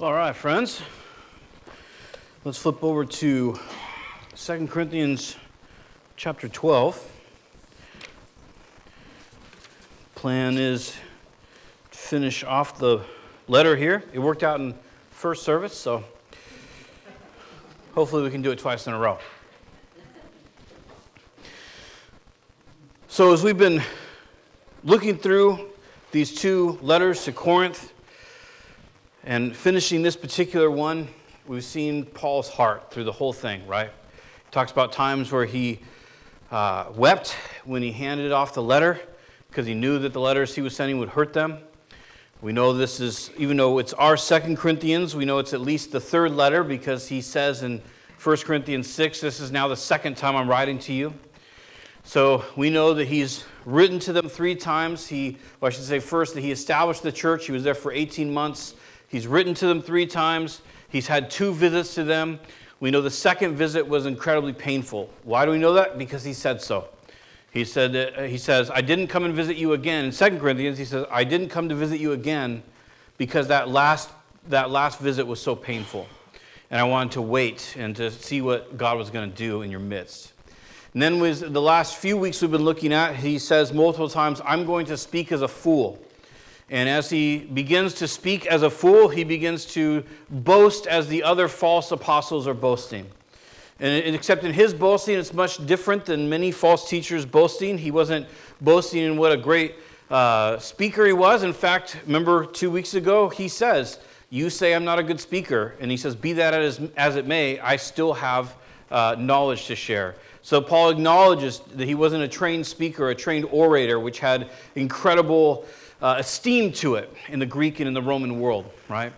All right, friends. Let's flip over to 2 Corinthians chapter 12. Plan is to finish off the letter here. It worked out in first service, so hopefully we can do it twice in a row. So, as we've been looking through these two letters to Corinth and finishing this particular one, we've seen Paul's heart through the whole thing, right? He talks about times where he uh, wept when he handed off the letter because he knew that the letters he was sending would hurt them. We know this is, even though it's our Second Corinthians, we know it's at least the third letter because he says in 1 Corinthians 6, this is now the second time I'm writing to you. So we know that he's written to them three times. He, well, I should say first that he established the church. He was there for 18 months. He's written to them three times. He's had two visits to them. We know the second visit was incredibly painful. Why do we know that? Because he said so. He said uh, he says, "I didn't come and visit you again." In 2 Corinthians, he says, "I didn't come to visit you again because that last that last visit was so painful, and I wanted to wait and to see what God was going to do in your midst." And then with the last few weeks we've been looking at, he says multiple times, I'm going to speak as a fool. And as he begins to speak as a fool, he begins to boast as the other false apostles are boasting. And except in his boasting, it's much different than many false teachers boasting. He wasn't boasting in what a great uh, speaker he was. In fact, remember two weeks ago, he says, You say I'm not a good speaker. And he says, Be that as, as it may, I still have uh, knowledge to share. So Paul acknowledges that he wasn't a trained speaker, a trained orator, which had incredible uh, esteem to it in the Greek and in the Roman world, right?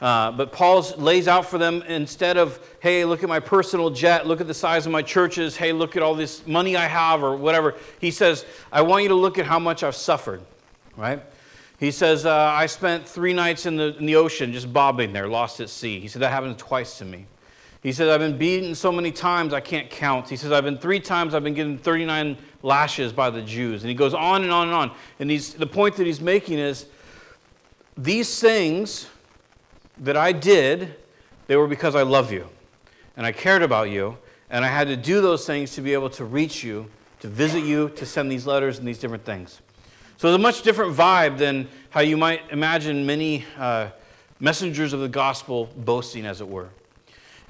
Uh, but Paul lays out for them instead of, hey, look at my personal jet, look at the size of my churches, hey, look at all this money I have, or whatever. He says, I want you to look at how much I've suffered, right? He says, uh, I spent three nights in the, in the ocean just bobbing there, lost at sea. He said, that happened twice to me. He says, I've been beaten so many times I can't count. He says, I've been three times, I've been given 39 lashes by the Jews. And he goes on and on and on. And he's, the point that he's making is these things that I did, they were because I love you. And I cared about you. And I had to do those things to be able to reach you, to visit you, to send these letters and these different things. So it's a much different vibe than how you might imagine many uh, messengers of the gospel boasting, as it were.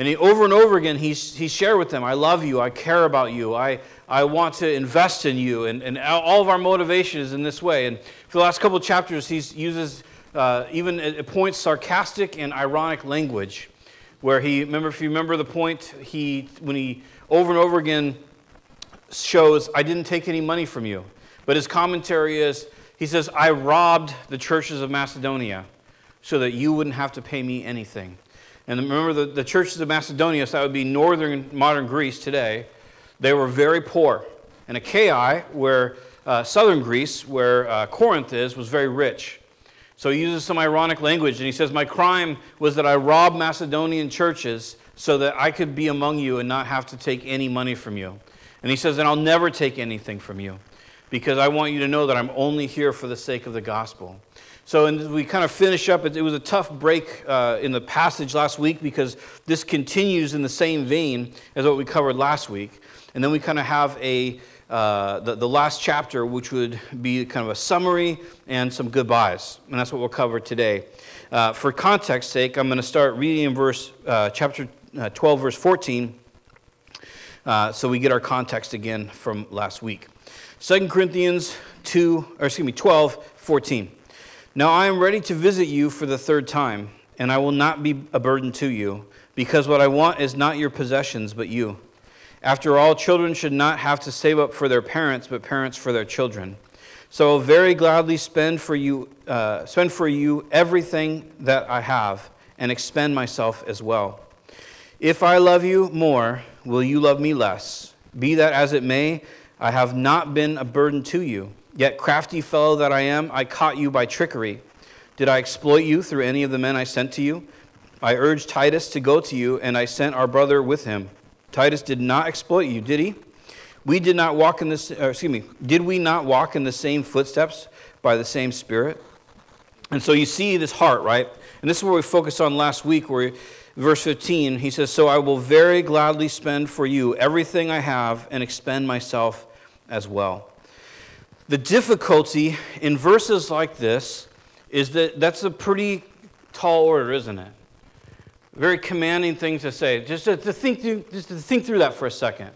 And he, over and over again, he's, he shared with them, I love you, I care about you, I, I want to invest in you. And, and all of our motivation is in this way. And for the last couple of chapters, he uses uh, even at points sarcastic and ironic language. Where he, remember, if you remember the point, he, when he over and over again shows, I didn't take any money from you. But his commentary is, he says, I robbed the churches of Macedonia so that you wouldn't have to pay me anything. And remember, the, the churches of Macedonia, so that would be northern modern Greece today, they were very poor. And Achaia, where uh, southern Greece, where uh, Corinth is, was very rich. So he uses some ironic language, and he says, My crime was that I robbed Macedonian churches so that I could be among you and not have to take any money from you. And he says, And I'll never take anything from you because I want you to know that I'm only here for the sake of the gospel. So, and we kind of finish up. It was a tough break uh, in the passage last week because this continues in the same vein as what we covered last week. And then we kind of have a uh, the, the last chapter, which would be kind of a summary and some goodbyes. And that's what we'll cover today. Uh, for context sake, I'm going to start reading in verse, uh, chapter uh, 12, verse 14, uh, so we get our context again from last week. 2 Corinthians 2, or excuse me, 12, 14. Now I am ready to visit you for the third time, and I will not be a burden to you, because what I want is not your possessions, but you. After all, children should not have to save up for their parents, but parents for their children. So I will very gladly spend for you, uh, spend for you everything that I have, and expend myself as well. If I love you more, will you love me less? Be that as it may, I have not been a burden to you. Yet, crafty fellow that I am, I caught you by trickery. Did I exploit you through any of the men I sent to you? I urged Titus to go to you, and I sent our brother with him. Titus did not exploit you, did he? We did not walk in this, uh, excuse me, did we not walk in the same footsteps by the same Spirit? And so you see this heart, right? And this is where we focused on last week, where verse 15, he says, So I will very gladly spend for you everything I have and expend myself as well. The difficulty in verses like this is that that's a pretty tall order, isn't it? Very commanding thing to say. Just to, to think through, just to think through that for a second.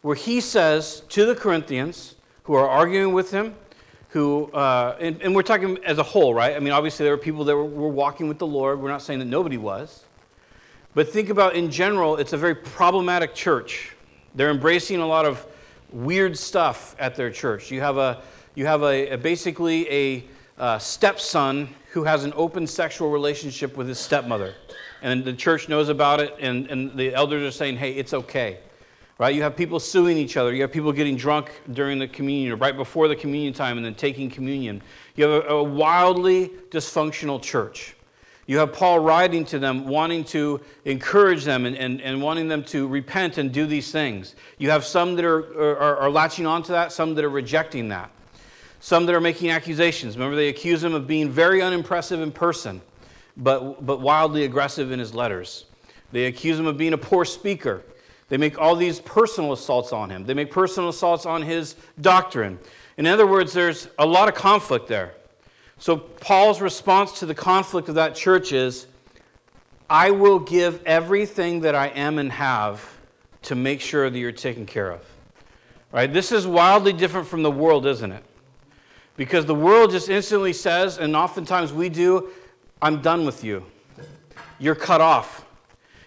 Where he says to the Corinthians who are arguing with him, who, uh, and, and, we're talking as a whole, right? I mean, obviously there were people that were, were walking with the Lord. We're not saying that nobody was. But think about in general, it's a very problematic church. They're embracing a lot of weird stuff at their church. You have a, you have a, a basically a, a stepson who has an open sexual relationship with his stepmother. And the church knows about it, and, and the elders are saying, hey, it's okay right? You have people suing each other. You have people getting drunk during the communion or right before the communion time and then taking communion. You have a, a wildly dysfunctional church. You have Paul writing to them, wanting to encourage them and, and, and wanting them to repent and do these things. You have some that are, are, are latching onto that, some that are rejecting that, some that are making accusations. Remember, they accuse him of being very unimpressive in person, but, but wildly aggressive in his letters. They accuse him of being a poor speaker. They make all these personal assaults on him. They make personal assaults on his doctrine. In other words, there's a lot of conflict there. So, Paul's response to the conflict of that church is I will give everything that I am and have to make sure that you're taken care of. Right? This is wildly different from the world, isn't it? Because the world just instantly says, and oftentimes we do, I'm done with you. You're cut off.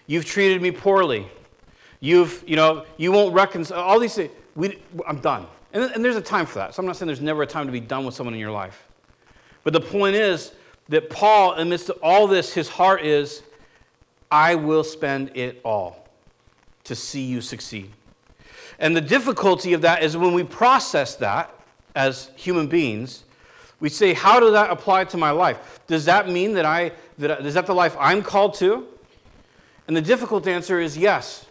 You've treated me poorly. You've, you know, you won't reconcile. All these things. We, I'm done. And, and there's a time for that. So I'm not saying there's never a time to be done with someone in your life. But the point is that Paul, amidst all this, his heart is, I will spend it all to see you succeed. And the difficulty of that is when we process that as human beings, we say, How does that apply to my life? Does that mean that I, that, is that the life I'm called to? And the difficult answer is yes.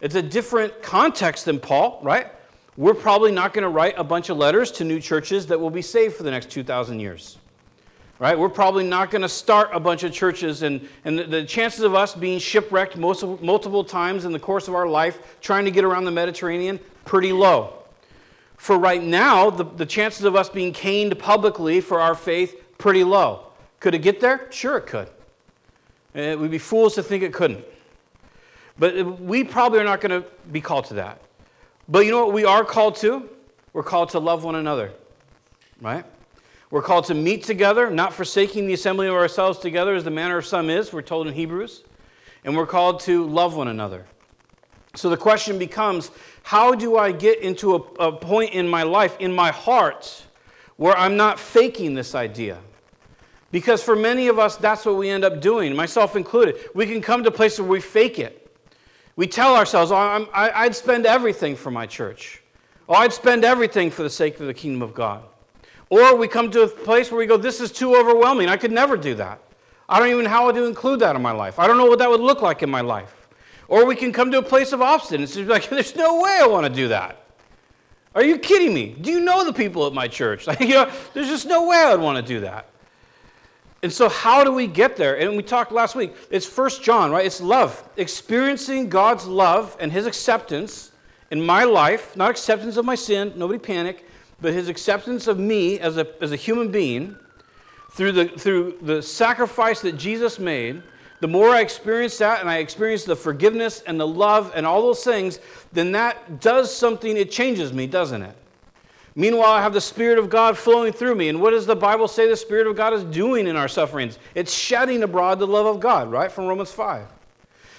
It's a different context than Paul, right? We're probably not going to write a bunch of letters to new churches that will be saved for the next 2,000 years. Right? We're probably not going to start a bunch of churches, and, and the, the chances of us being shipwrecked most, multiple times in the course of our life trying to get around the Mediterranean, pretty low. For right now, the, the chances of us being caned publicly for our faith, pretty low. Could it get there? Sure, it could. Eh, it would be fools to think it couldn't. But we probably are not going to be called to that. But you know what we are called to? We're called to love one another, right? We're called to meet together, not forsaking the assembly of ourselves together as the manner of some is, we're told in Hebrews. And we're called to love one another. So the question becomes how do I get into a, a point in my life, in my heart, where I'm not faking this idea? Because for many of us, that's what we end up doing, myself included. We can come to places where we fake it. We tell ourselves, oh, I, would spend everything for my church. Oh, I'd spend everything for the sake of the kingdom of God. Or we come to a place where we go, this is too overwhelming. I could never do that. I don't even know how to include that in my life. I don't know what that would look like in my life. Or we can come to a place of obstinance. It's like, there's no way I want to do that. Are you kidding me? Do you know the people at my church? Like, you know, there's just no way I'd want to do that. And so, how do we get there? And we talked last week. It's First John, right? It's love. Experiencing God's love and His acceptance in my life, not acceptance of my sin, nobody panic, but His acceptance of me as a, as a human being through the, through the sacrifice that Jesus made. The more I experience that and I experience the forgiveness and the love and all those things, then that does something, it changes me, doesn't it? Meanwhile, I have the Spirit of God flowing through me. And what does the Bible say the Spirit of God is doing in our sufferings? It's shedding abroad the love of God, right? From Romans 5.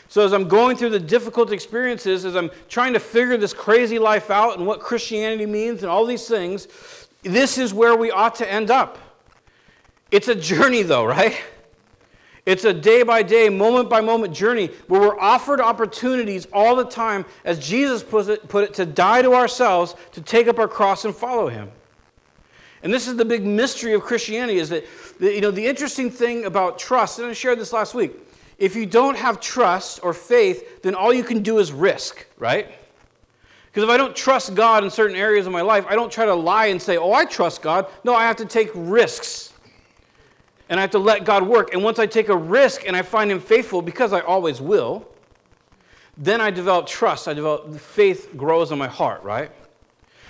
So, as I'm going through the difficult experiences, as I'm trying to figure this crazy life out and what Christianity means and all these things, this is where we ought to end up. It's a journey, though, right? It's a day by day, moment by moment journey where we're offered opportunities all the time, as Jesus put it, put it, to die to ourselves, to take up our cross and follow him. And this is the big mystery of Christianity is that, you know, the interesting thing about trust, and I shared this last week, if you don't have trust or faith, then all you can do is risk, right? Because if I don't trust God in certain areas of my life, I don't try to lie and say, oh, I trust God. No, I have to take risks. And I have to let God work. And once I take a risk and I find Him faithful, because I always will, then I develop trust. I develop faith grows in my heart, right?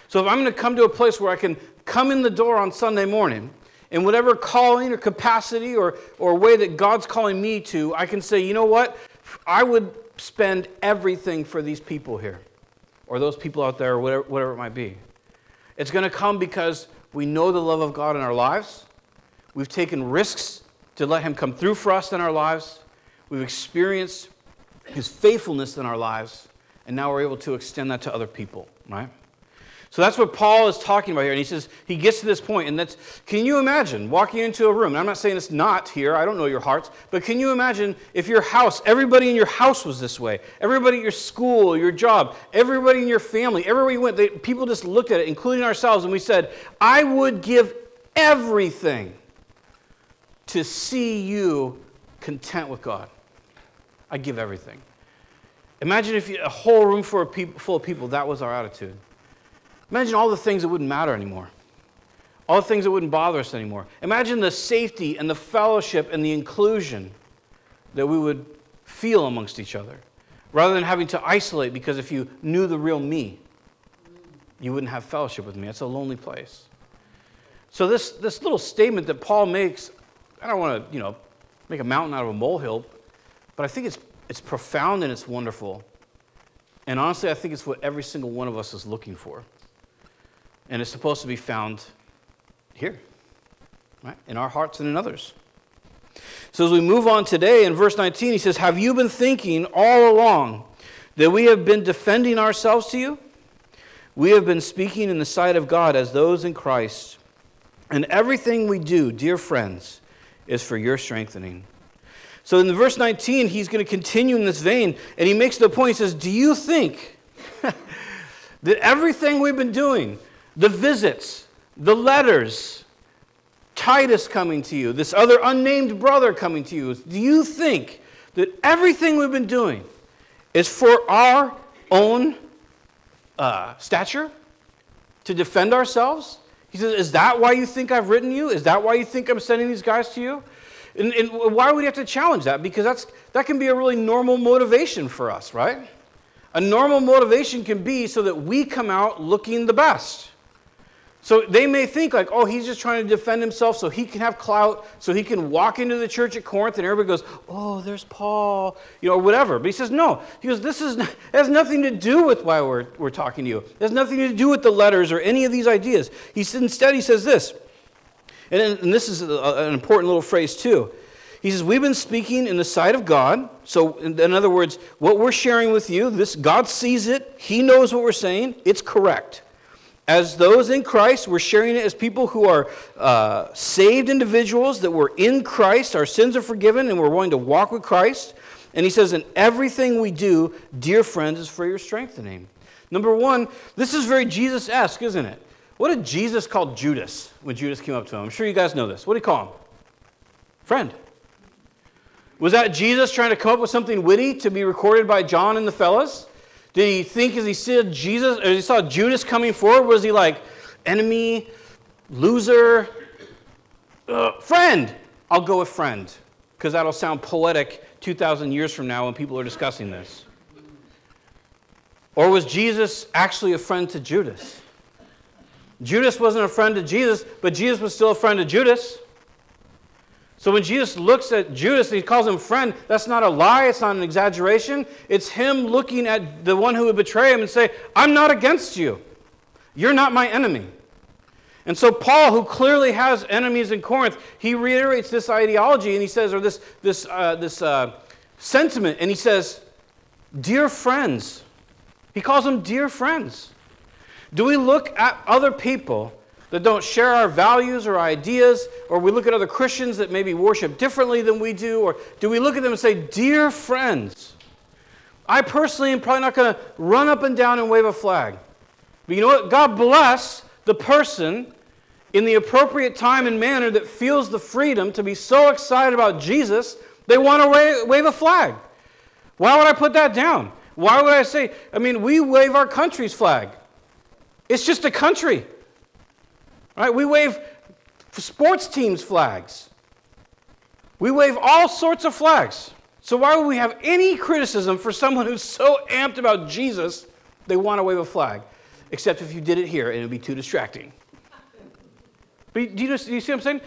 So if I'm going to come to a place where I can come in the door on Sunday morning, in whatever calling or capacity or, or way that God's calling me to, I can say, you know what? I would spend everything for these people here, or those people out there, or whatever, whatever it might be. It's going to come because we know the love of God in our lives. We've taken risks to let Him come through for us in our lives. We've experienced His faithfulness in our lives, and now we're able to extend that to other people, right? So that's what Paul is talking about here. And he says, he gets to this point, and that's, can you imagine walking into a room? And I'm not saying it's not here, I don't know your hearts, but can you imagine if your house, everybody in your house was this way? Everybody at your school, your job, everybody in your family, everywhere you went, they, people just looked at it, including ourselves, and we said, I would give everything to see you content with God. I'd give everything. Imagine if you, a whole room full of, people, full of people, that was our attitude. Imagine all the things that wouldn't matter anymore. All the things that wouldn't bother us anymore. Imagine the safety and the fellowship and the inclusion that we would feel amongst each other rather than having to isolate because if you knew the real me, you wouldn't have fellowship with me. It's a lonely place. So this, this little statement that Paul makes, I don't want to, you know, make a mountain out of a molehill, but I think it's, it's profound and it's wonderful. And honestly, I think it's what every single one of us is looking for. And it's supposed to be found here, right? In our hearts and in others. So as we move on today, in verse 19, he says, Have you been thinking all along that we have been defending ourselves to you? We have been speaking in the sight of God as those in Christ. And everything we do, dear friends, is for your strengthening. So in verse 19, he's going to continue in this vein, and he makes the point, he says, Do you think that everything we've been doing, the visits, the letters, Titus coming to you, this other unnamed brother coming to you, do you think that everything we've been doing is for our own uh, stature? To defend ourselves? He says, Is that why you think I've written you? Is that why you think I'm sending these guys to you? And, and why would you have to challenge that? Because that's, that can be a really normal motivation for us, right? A normal motivation can be so that we come out looking the best. So they may think like, oh, he's just trying to defend himself so he can have clout, so he can walk into the church at Corinth and everybody goes, oh, there's Paul, you know, or whatever. But he says, no. He goes, this is, has nothing to do with why we're, we're talking to you. It has nothing to do with the letters or any of these ideas. He instead, he says this, and, and this is an important little phrase too. He says, We've been speaking in the sight of God. So, in other words, what we're sharing with you, this God sees it, He knows what we're saying, it's correct. As those in Christ, we're sharing it as people who are uh, saved individuals, that we're in Christ, our sins are forgiven, and we're willing to walk with Christ. And he says, In everything we do, dear friends, is for your strengthening. Number one, this is very Jesus esque, isn't it? What did Jesus call Judas when Judas came up to him? I'm sure you guys know this. What did he call him? Friend. Was that Jesus trying to come up with something witty to be recorded by John and the fellas? Did he think as he saw Jesus, or he saw Judas coming forward, was he like, enemy, loser, uh, friend? I'll go with friend, because that'll sound poetic 2,000 years from now when people are discussing this. Or was Jesus actually a friend to Judas? Judas wasn't a friend to Jesus, but Jesus was still a friend to Judas. So when Jesus looks at Judas and he calls him friend, that's not a lie, it's not an exaggeration. It's him looking at the one who would betray him and say, I'm not against you. You're not my enemy. And so Paul, who clearly has enemies in Corinth, he reiterates this ideology and he says, or this, this, uh, this uh, sentiment, and he says, Dear friends. He calls them dear friends. Do we look at other people that don't share our values or ideas, or we look at other Christians that maybe worship differently than we do, or do we look at them and say, Dear friends, I personally am probably not going to run up and down and wave a flag. But you know what? God bless the person in the appropriate time and manner that feels the freedom to be so excited about Jesus, they want to wave, a flag. Why would I put that down? Why would I say, I mean, we wave our country's flag. It's just a country. Right? We wave sports teams' flags. We wave all sorts of flags. So why would we have any criticism for someone who's so amped about Jesus they want to wave a flag? Except if you did it here and it would be too distracting. But do you, do you see what I'm saying?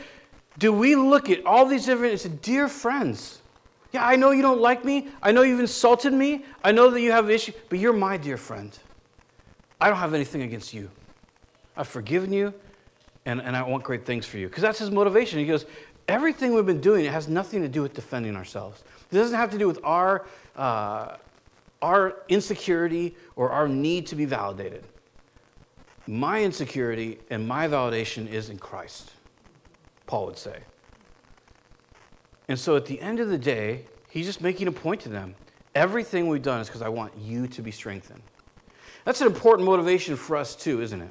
Do we look at all these different, it's dear friends. Yeah, I know you don't like me. I know you've insulted me. I know that you have issues, but you're my dear friend. I don't have anything against you. I've forgiven you, and, and I want great things for you. Because that's his motivation. He goes, everything we've been doing, it has nothing to do with defending ourselves. It doesn't have to do with our, uh, our insecurity or our need to be validated. My insecurity and my validation is in Christ, Paul would say. And so at the end of the day, he's just making a point to them. Everything we've done is because I want you to be strengthened. That's an important motivation for us, too, isn't it?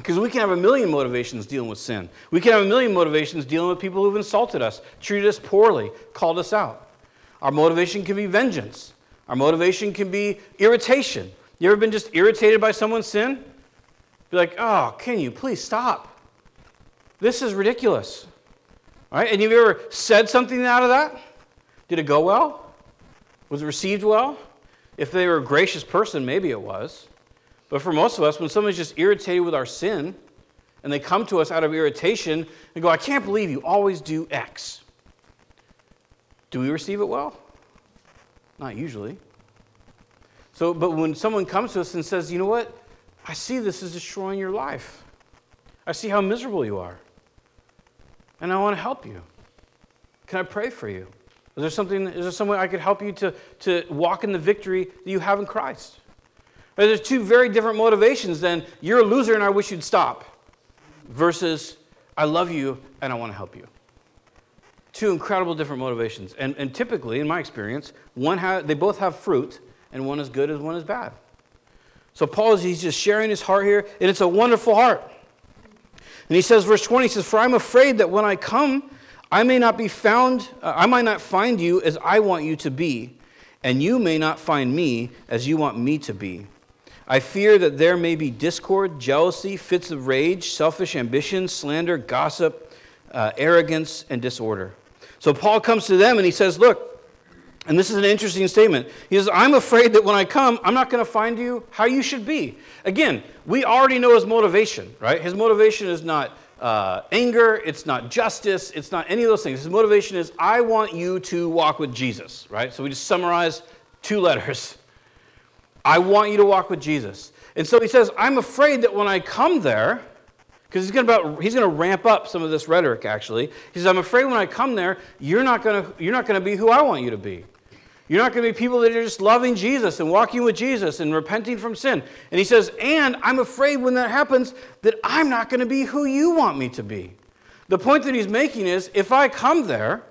Because we can have a million motivations dealing with sin. We can have a million motivations dealing with people who've insulted us, treated us poorly, called us out. Our motivation can be vengeance. Our motivation can be irritation. You ever been just irritated by someone's sin? Be like, oh, can you please stop? This is ridiculous. All right? And have you ever said something out of that? Did it go well? Was it received well? If they were a gracious person, maybe it was. But for most of us, when someone's just irritated with our sin and they come to us out of irritation and go, I can't believe you always do X. Do we receive it well? Not usually. So, but when someone comes to us and says, you know what? I see this is destroying your life. I see how miserable you are. And I want to help you. Can I pray for you? Is there something, is there some way I could help you to, to walk in the victory that you have in Christ? There's two very different motivations than you're a loser and I wish you'd stop versus I love you and I want to help you. Two incredible different motivations. And, and typically, in my experience, one ha- they both have fruit and one is good and one is bad. So Paul is he's just sharing his heart here, and it's a wonderful heart. And he says, verse 20, he says, For I'm afraid that when I come, I may not be found, uh, I might not find you as I want you to be, and you may not find me as you want me to be. I fear that there may be discord, jealousy, fits of rage, selfish ambition, slander, gossip, uh, arrogance, and disorder. So Paul comes to them and he says, Look, and this is an interesting statement. He says, I'm afraid that when I come, I'm not going to find you how you should be. Again, we already know his motivation, right? His motivation is not uh, anger, it's not justice, it's not any of those things. His motivation is, I want you to walk with Jesus, right? So we just summarize two letters I want you to walk with Jesus. And so he says, I'm afraid that when I come there, because he's going he's going to ramp up some of this rhetoric actually. He says, I'm afraid when I come there, you're not going to you're not going to be who I want you to be. You're not going to be people that are just loving Jesus and walking with Jesus and repenting from sin. And he says, and I'm afraid when that happens that I'm not going to be who you want me to be. The point that he's making is if I come there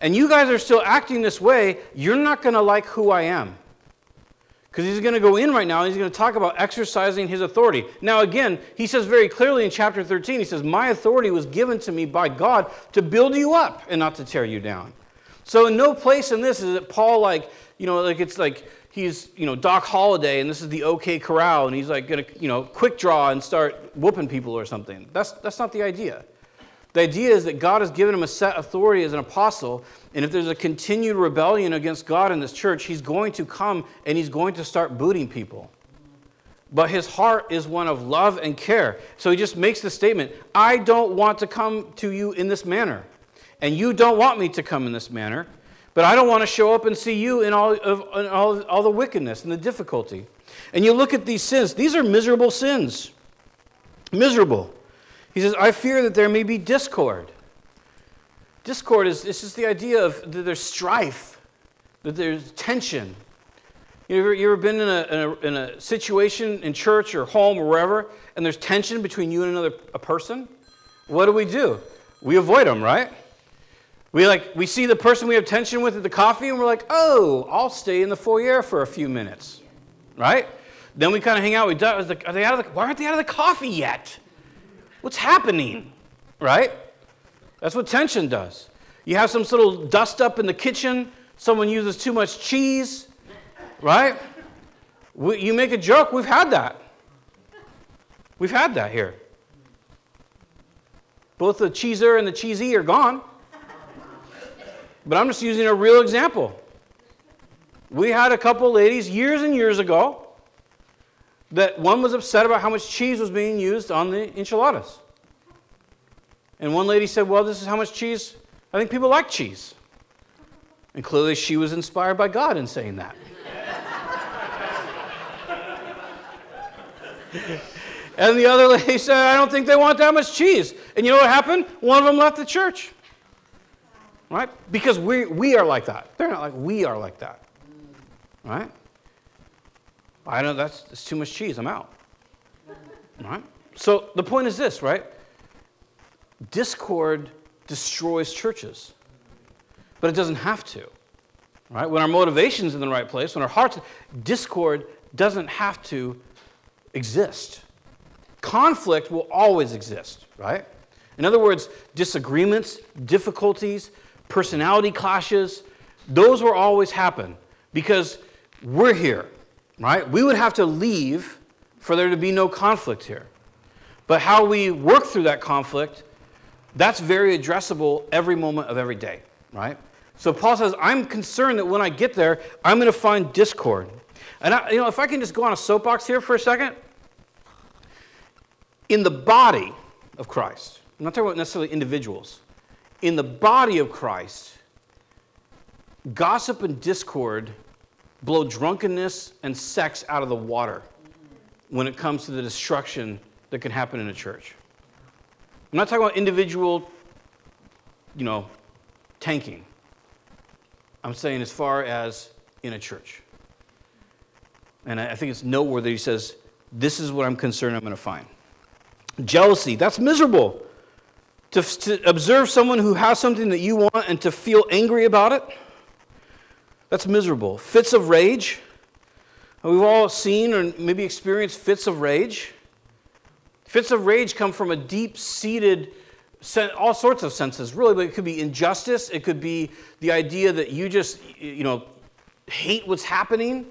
and you guys are still acting this way, you're not going to like who I am. Because he's going to go in right now and he's going to talk about exercising his authority. Now, again, he says very clearly in chapter 13, he says, My authority was given to me by God to build you up and not to tear you down. So, in no place in this is it Paul, like, you know, like it's like he's, you know, Doc Holliday and this is the OK Corral and he's like going to, you know, quick draw and start whooping people or something. That's, that's not the idea. The idea is that God has given him a set authority as an apostle, and if there's a continued rebellion against God in this church, he's going to come and he's going to start booting people. But his heart is one of love and care. So he just makes the statement I don't want to come to you in this manner, and you don't want me to come in this manner, but I don't want to show up and see you in all, of, in all, all the wickedness and the difficulty. And you look at these sins, these are miserable sins. Miserable. He says, I fear that there may be discord. Discord is it's just the idea of that there's strife, that there's tension. You ever, you ever been in a, in, a, in a situation in church or home or wherever, and there's tension between you and another a person? What do we do? We avoid them, right? We like we see the person we have tension with at the coffee, and we're like, oh, I'll stay in the foyer for a few minutes, right? Then we kind of hang out. We are they out of the, why aren't they out of the coffee yet? What's happening? Right? That's what tension does. You have some little dust up in the kitchen, someone uses too much cheese, right? We, you make a joke, we've had that. We've had that here. Both the cheeser and the cheesy are gone. But I'm just using a real example. We had a couple ladies years and years ago that one was upset about how much cheese was being used on the enchiladas. And one lady said, Well, this is how much cheese. I think people like cheese. And clearly she was inspired by God in saying that. and the other lady said, I don't think they want that much cheese. And you know what happened? One of them left the church. Right? Because we, we are like that. They're not like we are like that. Right? I know that's, that's too much cheese. I'm out. Right? So the point is this, right? Discord destroys churches, but it doesn't have to. Right? When our motivation's in the right place, when our hearts, discord doesn't have to exist. Conflict will always exist, right? In other words, disagreements, difficulties, personality clashes, those will always happen because we're here, right? We would have to leave for there to be no conflict here. But how we work through that conflict, that's very addressable every moment of every day, right? So Paul says, I'm concerned that when I get there, I'm going to find discord. And I, you know, if I can just go on a soapbox here for a second, in the body of Christ, I'm not talking about necessarily individuals, in the body of Christ, gossip and discord blow drunkenness and sex out of the water when it comes to the destruction that can happen in a church. I'm not talking about individual, you know, tanking. I'm saying as far as in a church. And I think it's noteworthy he says, This is what I'm concerned I'm going to find. Jealousy, that's miserable. To, to observe someone who has something that you want and to feel angry about it, that's miserable. Fits of rage. We've all seen or maybe experienced fits of rage. Fits of rage come from a deep seated, all sorts of senses, really, but it could be injustice. It could be the idea that you just, you know, hate what's happening.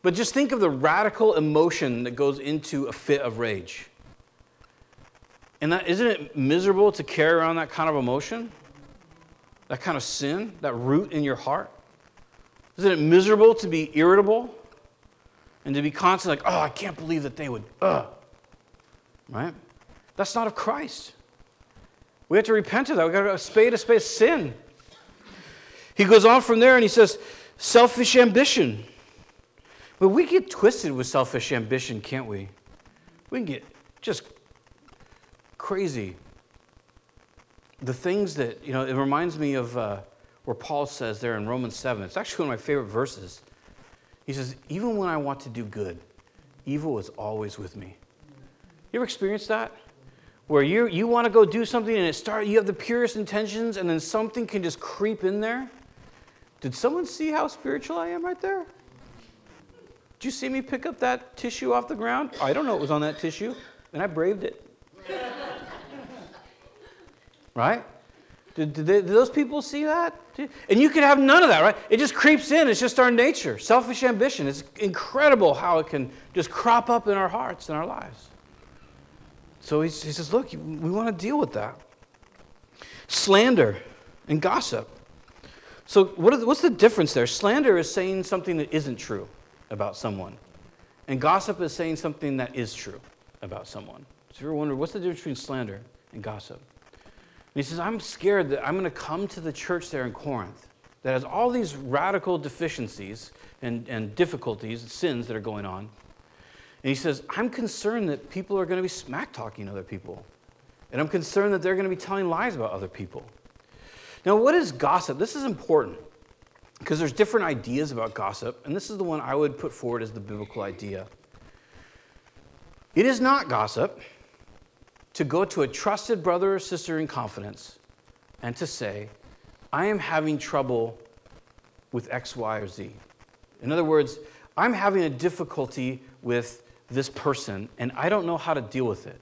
But just think of the radical emotion that goes into a fit of rage. And that, isn't it miserable to carry around that kind of emotion? That kind of sin, that root in your heart? Isn't it miserable to be irritable and to be constantly like, oh, I can't believe that they would, right? That's not of Christ. We have to repent of that. We've got to spade a spade sin. He goes on from there and he says, selfish ambition. But we get twisted with selfish ambition, can't we? We can get just crazy. The things that, you know, it reminds me of uh, where Paul says there in Romans 7. It's actually one of my favorite verses. He says, Even when I want to do good, evil is always with me. You ever experienced that? Where you, you want to go do something and it start, you have the purest intentions and then something can just creep in there? Did someone see how spiritual I am right there? Did you see me pick up that tissue off the ground? I don't know what was on that tissue, and I braved it. right? Did, did, they, did, those people see that? And you could have none of that, right? It just creeps in. It's just our nature. Selfish ambition. It's incredible how it can just crop up in our hearts and our lives. So he, says, look, we want to deal with that. Slander and gossip. So, what the, what's the difference there? Slander is saying something that isn't true about someone, and gossip is saying something that is true about someone. So, you ever wonder what's the difference between slander and gossip? And he says, I'm scared that I'm going to come to the church there in Corinth that has all these radical deficiencies and, and difficulties, and sins that are going on. And he says, I'm concerned that people are going to be smack talking other people. And I'm concerned that they're going to be telling lies about other people. Now, what is gossip? This is important because there's different ideas about gossip, and this is the one I would put forward as the biblical idea. It is not gossip to go to a trusted brother or sister in confidence and to say, I am having trouble with X, Y, or Z. In other words, I'm having a difficulty with this person and I don't know how to deal with it.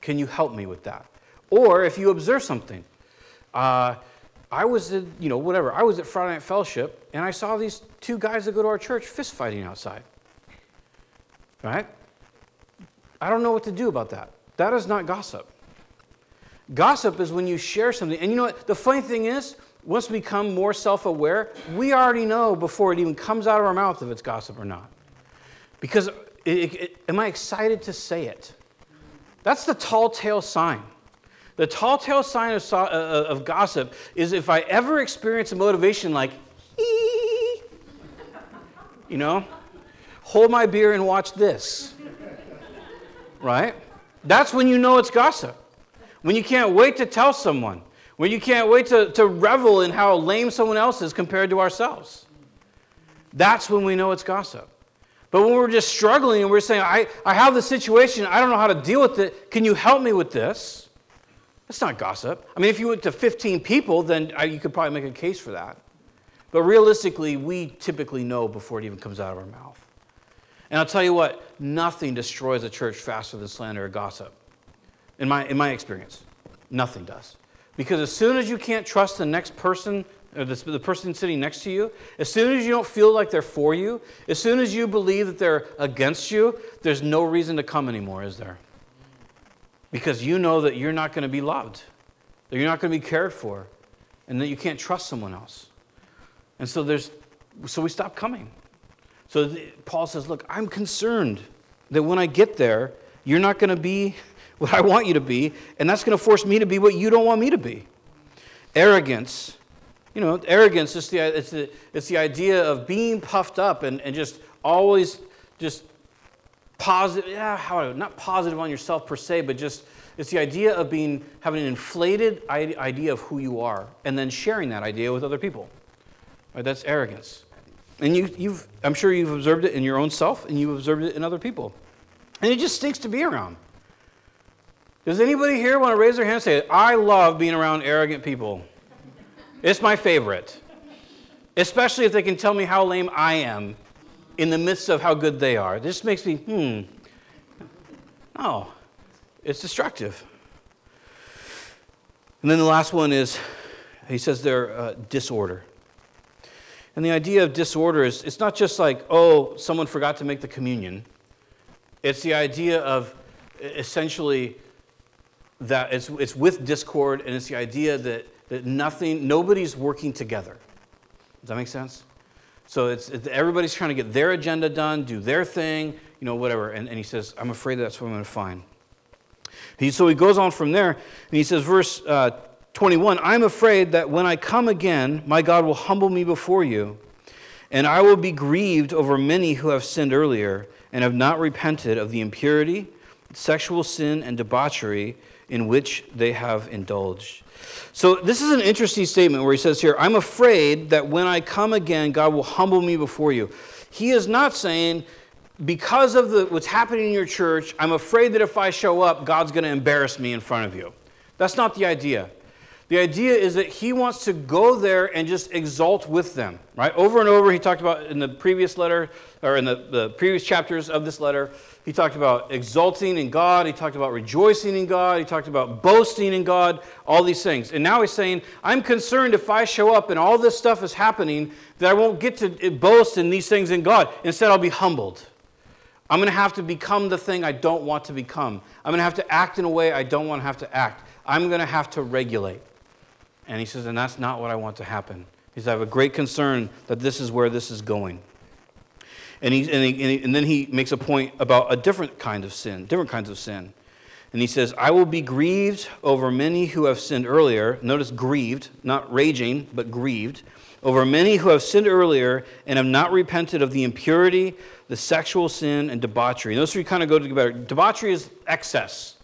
Can you help me with that? Or if you observe something, uh, I was you know, whatever, I was at Friday Night Fellowship and I saw these two guys that go to our church fist fighting outside. Right? I don't know what to do about that. That is not gossip. Gossip is when you share something. And you know what? The funny thing is, once we become more self aware, we already know before it even comes out of our mouth if it's gossip or not. Because it, it, am I excited to say it? That's the tall tale sign. The tall tale sign of, uh, uh, of gossip is if I ever experience a motivation like, you know, hold my beer and watch this. Right? That's when you know it's gossip. When you can't wait to tell someone. When you can't wait to, to revel in how lame someone else is compared to ourselves. That's when we know it's gossip. But when we're just struggling and we're saying, I, I have the situation, I don't know how to deal with it, can you help me with this? That's not gossip. I mean, if you went to 15 people, then you could probably make a case for that. But realistically, we typically know before it even comes out of our mouth. And I'll tell you what, nothing destroys a church faster than slander or gossip. In my, in my experience, nothing does. Because as soon as you can't trust the next person, or the, the person sitting next to you, as soon as you don't feel like they're for you, as soon as you believe that they're against you, there's no reason to come anymore, is there? Because you know that you're not going to be loved, that you're not going to be cared for, and that you can't trust someone else. And so there's so we stop coming. So the, Paul says, "Look, I'm concerned that when I get there, you're not going to be what I want you to be, and that's going to force me to be what you don't want me to be." Arrogance. You know, arrogance is the, it's the, it's the idea of being puffed up and, and just always just positive, yeah, how, not positive on yourself per se, but just it's the idea of being having an inflated idea of who you are and then sharing that idea with other people. Right? That's arrogance. And you, you've, I'm sure you've observed it in your own self and you've observed it in other people. And it just stinks to be around. Does anybody here want to raise their hand and say, I love being around arrogant people? It's my favorite. Especially if they can tell me how lame I am in the midst of how good they are. This makes me, hmm. No, it's destructive. And then the last one is, he says they're uh, disorder. And the idea of disorder is it's not just like, oh, someone forgot to make the communion. It's the idea of essentially that it's, it's with discord, and it's the idea that, that nothing, nobody's working together. Does that make sense? So it's, everybody's trying to get their agenda done, do their thing, you know, whatever. And, and he says, I'm afraid that's what I'm going to find. He, so he goes on from there, and he says, verse uh, 21 I'm afraid that when I come again, my God will humble me before you, and I will be grieved over many who have sinned earlier and have not repented of the impurity, sexual sin, and debauchery in which they have indulged. So, this is an interesting statement where he says here, I'm afraid that when I come again, God will humble me before you. He is not saying, because of the, what's happening in your church, I'm afraid that if I show up, God's going to embarrass me in front of you. That's not the idea. The idea is that he wants to go there and just exalt with them, right? Over and over, he talked about in the previous letter, or in the, the previous chapters of this letter, he talked about exulting in God, he talked about rejoicing in God, he talked about boasting in God, all these things. And now he's saying, I'm concerned if I show up and all this stuff is happening, that I won't get to boast in these things in God. Instead, I'll be humbled. I'm going to have to become the thing I don't want to become. I'm going to have to act in a way I don't want to have to act. I'm going to have to regulate. And he says, and that's not what I want to happen. He says, I have a great concern that this is where this is going. And, he, and, he, and then he makes a point about a different kind of sin, different kinds of sin. And he says, I will be grieved over many who have sinned earlier. Notice grieved, not raging, but grieved. Over many who have sinned earlier and have not repented of the impurity, the sexual sin, and debauchery. And those three kind of go together. Debauchery is excess.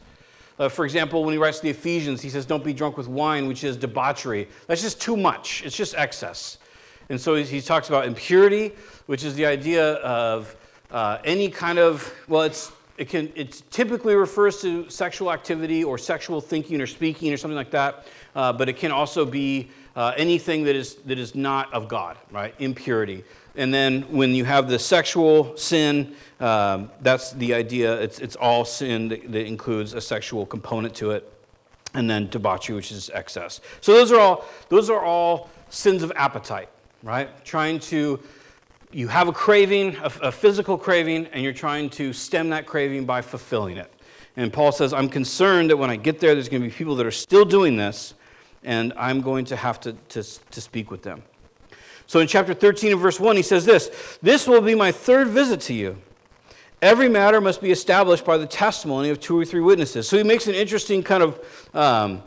Uh, for example, when he writes to the Ephesians, he says, Don't be drunk with wine, which is debauchery. That's just too much, it's just excess. And so he, he talks about impurity, which is the idea of uh, any kind of, well, it's, it, can, it typically refers to sexual activity or sexual thinking or speaking or something like that, uh, but it can also be uh, anything that is, that is not of God, right? Impurity. And then when you have the sexual sin, um, that's the idea. It's, it's all sin that, that, includes a sexual component to it. And then debauchery, which is excess. So those are all, those are all sins of appetite, right? Trying to, you have a craving, a, a physical craving, and you're trying to stem that craving by fulfilling it. And Paul says, I'm concerned that when I get there, there's going to be people that are still doing this and I'm going to have to, to, to speak with them. So in chapter 13 and verse 1, he says this This will be my third visit to you. Every matter must be established by the testimony of two or three witnesses. So he makes an interesting kind of, um,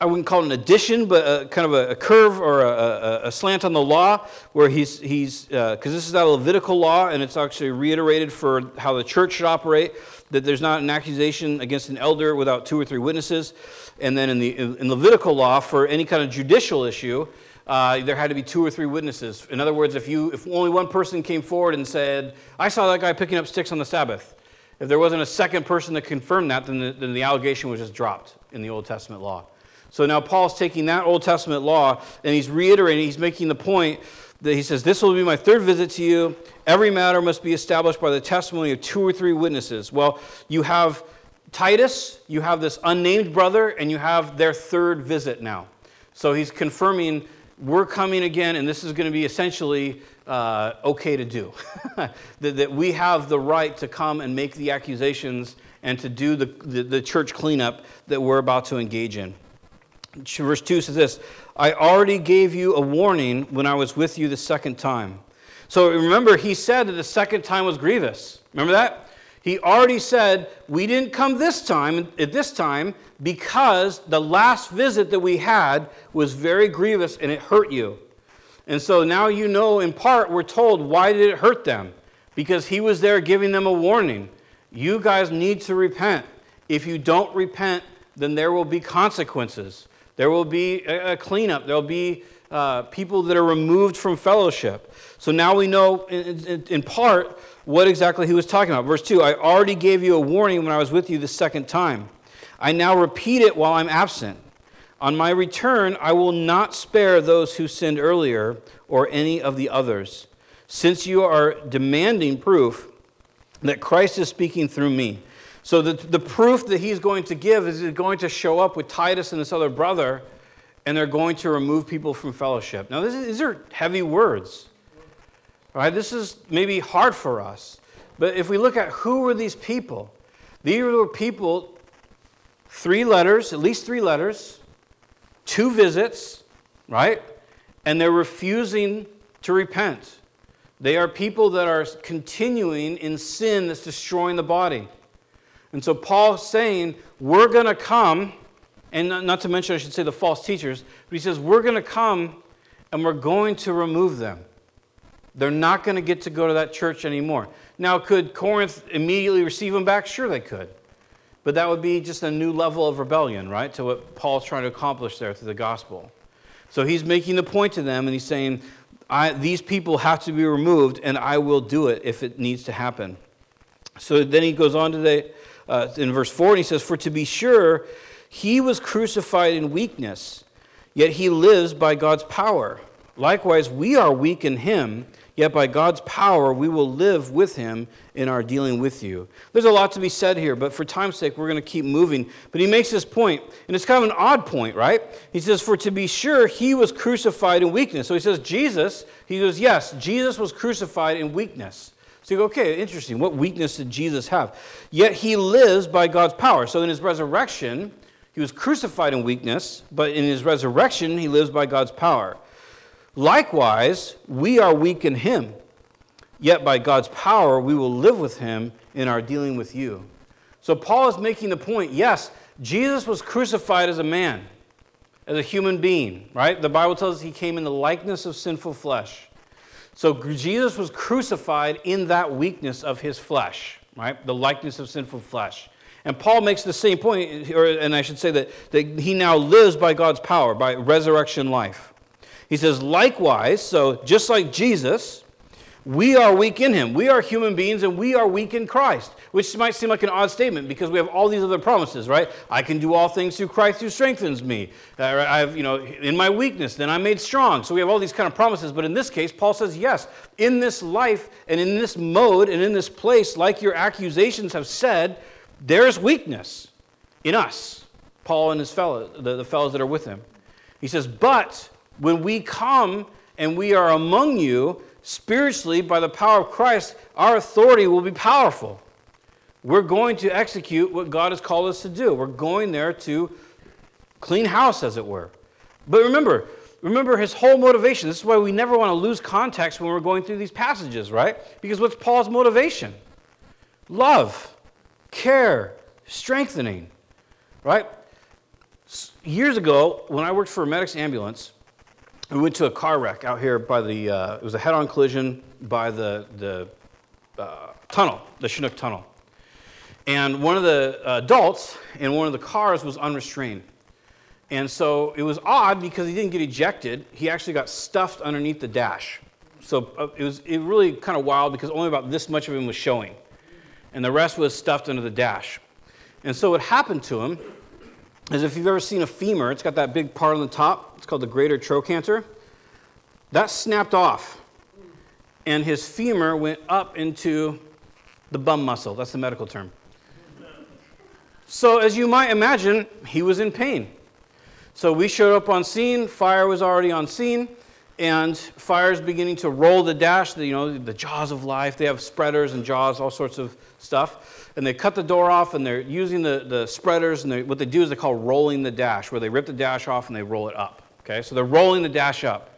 I wouldn't call it an addition, but a, kind of a, a curve or a, a, slant on the law, where he's, he's because uh, this is that Levitical law, and it's actually reiterated for how the church should operate, that there's not an accusation against an elder without two or three witnesses. And then in the in Levitical law, for any kind of judicial issue, uh, there had to be two or three witnesses. In other words, if, you, if only one person came forward and said, I saw that guy picking up sticks on the Sabbath, if there wasn't a second person that confirmed that, then the, then the allegation was just dropped in the Old Testament law. So now Paul's taking that Old Testament law and he's reiterating, he's making the point that he says, This will be my third visit to you. Every matter must be established by the testimony of two or three witnesses. Well, you have Titus, you have this unnamed brother, and you have their third visit now. So he's confirming we're coming again, and this is going to be essentially uh, okay to do. that, that, we have the right to come and make the accusations and to do the, the, the church cleanup that we're about to engage in. Verse 2 says this I already gave you a warning when I was with you the second time. So remember, he said that the second time was grievous. Remember that? He already said, We didn't come this time, at this time, because the last visit that we had was very grievous and it hurt you. And so now you know, in part, we're told, why did it hurt them? Because he was there giving them a warning. You guys need to repent. If you don't repent, then there will be consequences. There will be a cleanup. There will be uh, people that are removed from fellowship. So now we know, in, in, in part, what exactly he was talking about. Verse 2 I already gave you a warning when I was with you the second time. I now repeat it while I'm absent. On my return, I will not spare those who sinned earlier or any of the others, since you are demanding proof that Christ is speaking through me. So the, the proof that he's going to give is going to show up with Titus and this other brother, and they're going to remove people from fellowship. Now, is, these are heavy words. Right? This is maybe hard for us. But if we look at who were these people, these were people, three letters, at least three letters, two visits, right? And they're refusing to repent. They are people that are continuing in sin that's destroying the body. And so Paul's saying, we're going to come, and not to mention, I should say, the false teachers, but he says, we're going to come and we're going to remove them. They're not going to get to go to that church anymore. Now, could Corinth immediately receive them back? Sure, they could. But that would be just a new level of rebellion, right, to what Paul's trying to accomplish there through the gospel. So he's making the point to them, and he's saying, These people have to be removed, and I will do it if it needs to happen. So then he goes on to the, uh, in verse 4, and he says, For to be sure, he was crucified in weakness, yet he lives by God's power. Likewise, we are weak in him Yet by God's power, we will live with him in our dealing with you. There's a lot to be said here, but for time's sake, we're going to keep moving. But he makes this point, and it's kind of an odd point, right? He says, For to be sure, he was crucified in weakness. So he says, Jesus, he goes, Yes, Jesus was crucified in weakness. So you go, okay, interesting. What weakness did Jesus have? Yet he lives by God's power. So in his resurrection, he was crucified in weakness, but in his resurrection, he lives by God's power. Likewise, we are weak in him, yet by God's power we will live with him in our dealing with you. So Paul is making the point yes, Jesus was crucified as a man, as a human being, right? The Bible tells us he came in the likeness of sinful flesh. So Jesus was crucified in that weakness of his flesh, right? The likeness of sinful flesh. And Paul makes the same point, or, and I should say that, that he now lives by God's power, by resurrection life. He says, likewise, so just like Jesus, we are weak in him. We are human beings and we are weak in Christ, which might seem like an odd statement because we have all these other promises, right? I can do all things through Christ who strengthens me. Uh, I have, you know, in my weakness, then I'm made strong. So we have all these kind of promises. But in this case, Paul says, yes, in this life and in this mode and in this place, like your accusations have said, there's weakness in us, Paul and his fellows, the, the fellows that are with him. He says, but when we come and we are among you spiritually by the power of Christ, our authority will be powerful. We're going to execute what God has called us to do. We're going there to clean house, as it were. But remember, remember his whole motivation. This is why we never want to lose context when we're going through these passages, right? Because what's Paul's motivation? Love, care, strengthening, right? Years ago, when I worked for a medics ambulance, we went to a car wreck out here by the, uh, it was a head on collision by the, the uh, tunnel, the Chinook Tunnel. And one of the adults in one of the cars was unrestrained. And so it was odd because he didn't get ejected. He actually got stuffed underneath the dash. So uh, it was it really kind of wild because only about this much of him was showing. And the rest was stuffed under the dash. And so what happened to him is if you've ever seen a femur, it's got that big part on the top. It's called the greater trochanter. That snapped off. And his femur went up into the bum muscle. That's the medical term. So, as you might imagine, he was in pain. So we showed up on scene, fire was already on scene, and fire's beginning to roll the dash, the, you know, the jaws of life. They have spreaders and jaws, all sorts of stuff. And they cut the door off and they're using the, the spreaders, and what they do is they call rolling the dash, where they rip the dash off and they roll it up. Okay, so they're rolling the dash up.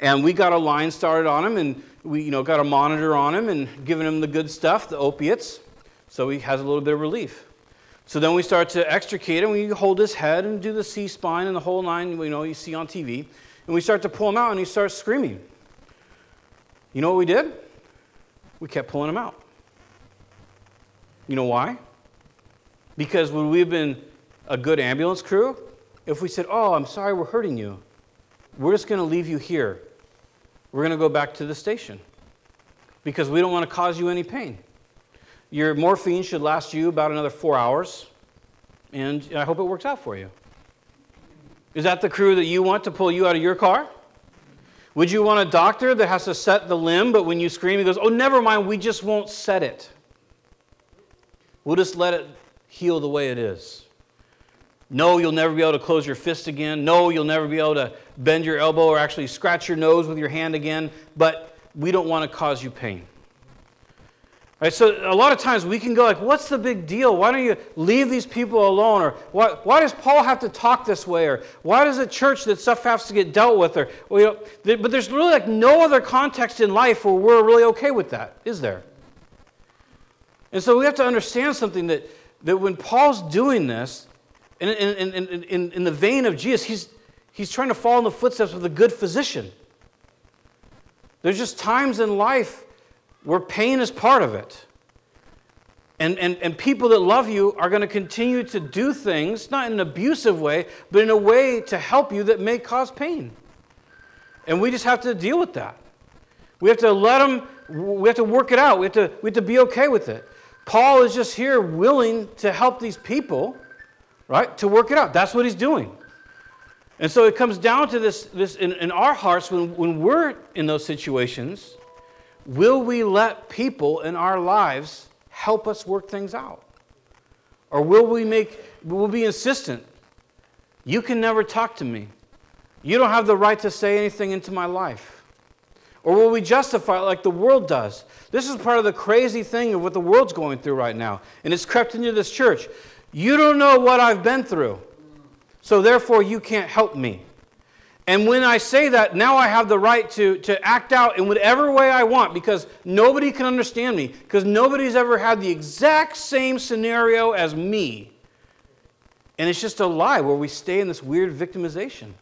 And we got a line started on him, and we you know, got a monitor on him and giving him the good stuff, the opiates, so he has a little bit of relief. So then we start to extricate him. We hold his head and do the C spine and the whole nine, you know, you see on TV. And we start to pull him out, and he starts screaming. You know what we did? We kept pulling him out. You know why? Because would we have been a good ambulance crew if we said, Oh, I'm sorry we're hurting you? We're just going to leave you here. We're going to go back to the station because we don't want to cause you any pain. Your morphine should last you about another four hours, and I hope it works out for you. Is that the crew that you want to pull you out of your car? Would you want a doctor that has to set the limb, but when you scream, he goes, Oh, never mind, we just won't set it. We'll just let it heal the way it is. No, you'll never be able to close your fist again. No, you'll never be able to bend your elbow or actually scratch your nose with your hand again, but we don't want to cause you pain. Right, so a lot of times we can go like, what's the big deal? Why don't you leave these people alone? Or why, why does Paul have to talk this way? Or why does a church that stuff has to get dealt with? Or, well, you know, but there's really like no other context in life where we're really okay with that, is there? And so we have to understand something that, that when Paul's doing this, in, in, in, in, in the vein of Jesus, he's, he's trying to follow in the footsteps of the good physician. There's just times in life where pain is part of it. And, and, and people that love you are going to continue to do things, not in an abusive way, but in a way to help you that may cause pain. And we just have to deal with that. We have to let them, we have to work it out. We have to, we have to be okay with it. Paul is just here willing to help these people, right, to work it out. That's what he's doing. And so it comes down to this, this in, in our hearts when, when we're in those situations Will we let people in our lives help us work things out? Or will we make will be insistent? You can never talk to me. You don't have the right to say anything into my life. Or will we justify it like the world does? This is part of the crazy thing of what the world's going through right now. And it's crept into this church. You don't know what I've been through. So therefore you can't help me. And when I say that, now I have the right to, to act out in whatever way I want because nobody can understand me, because nobody's ever had the exact same scenario as me. And it's just a lie where we stay in this weird victimization.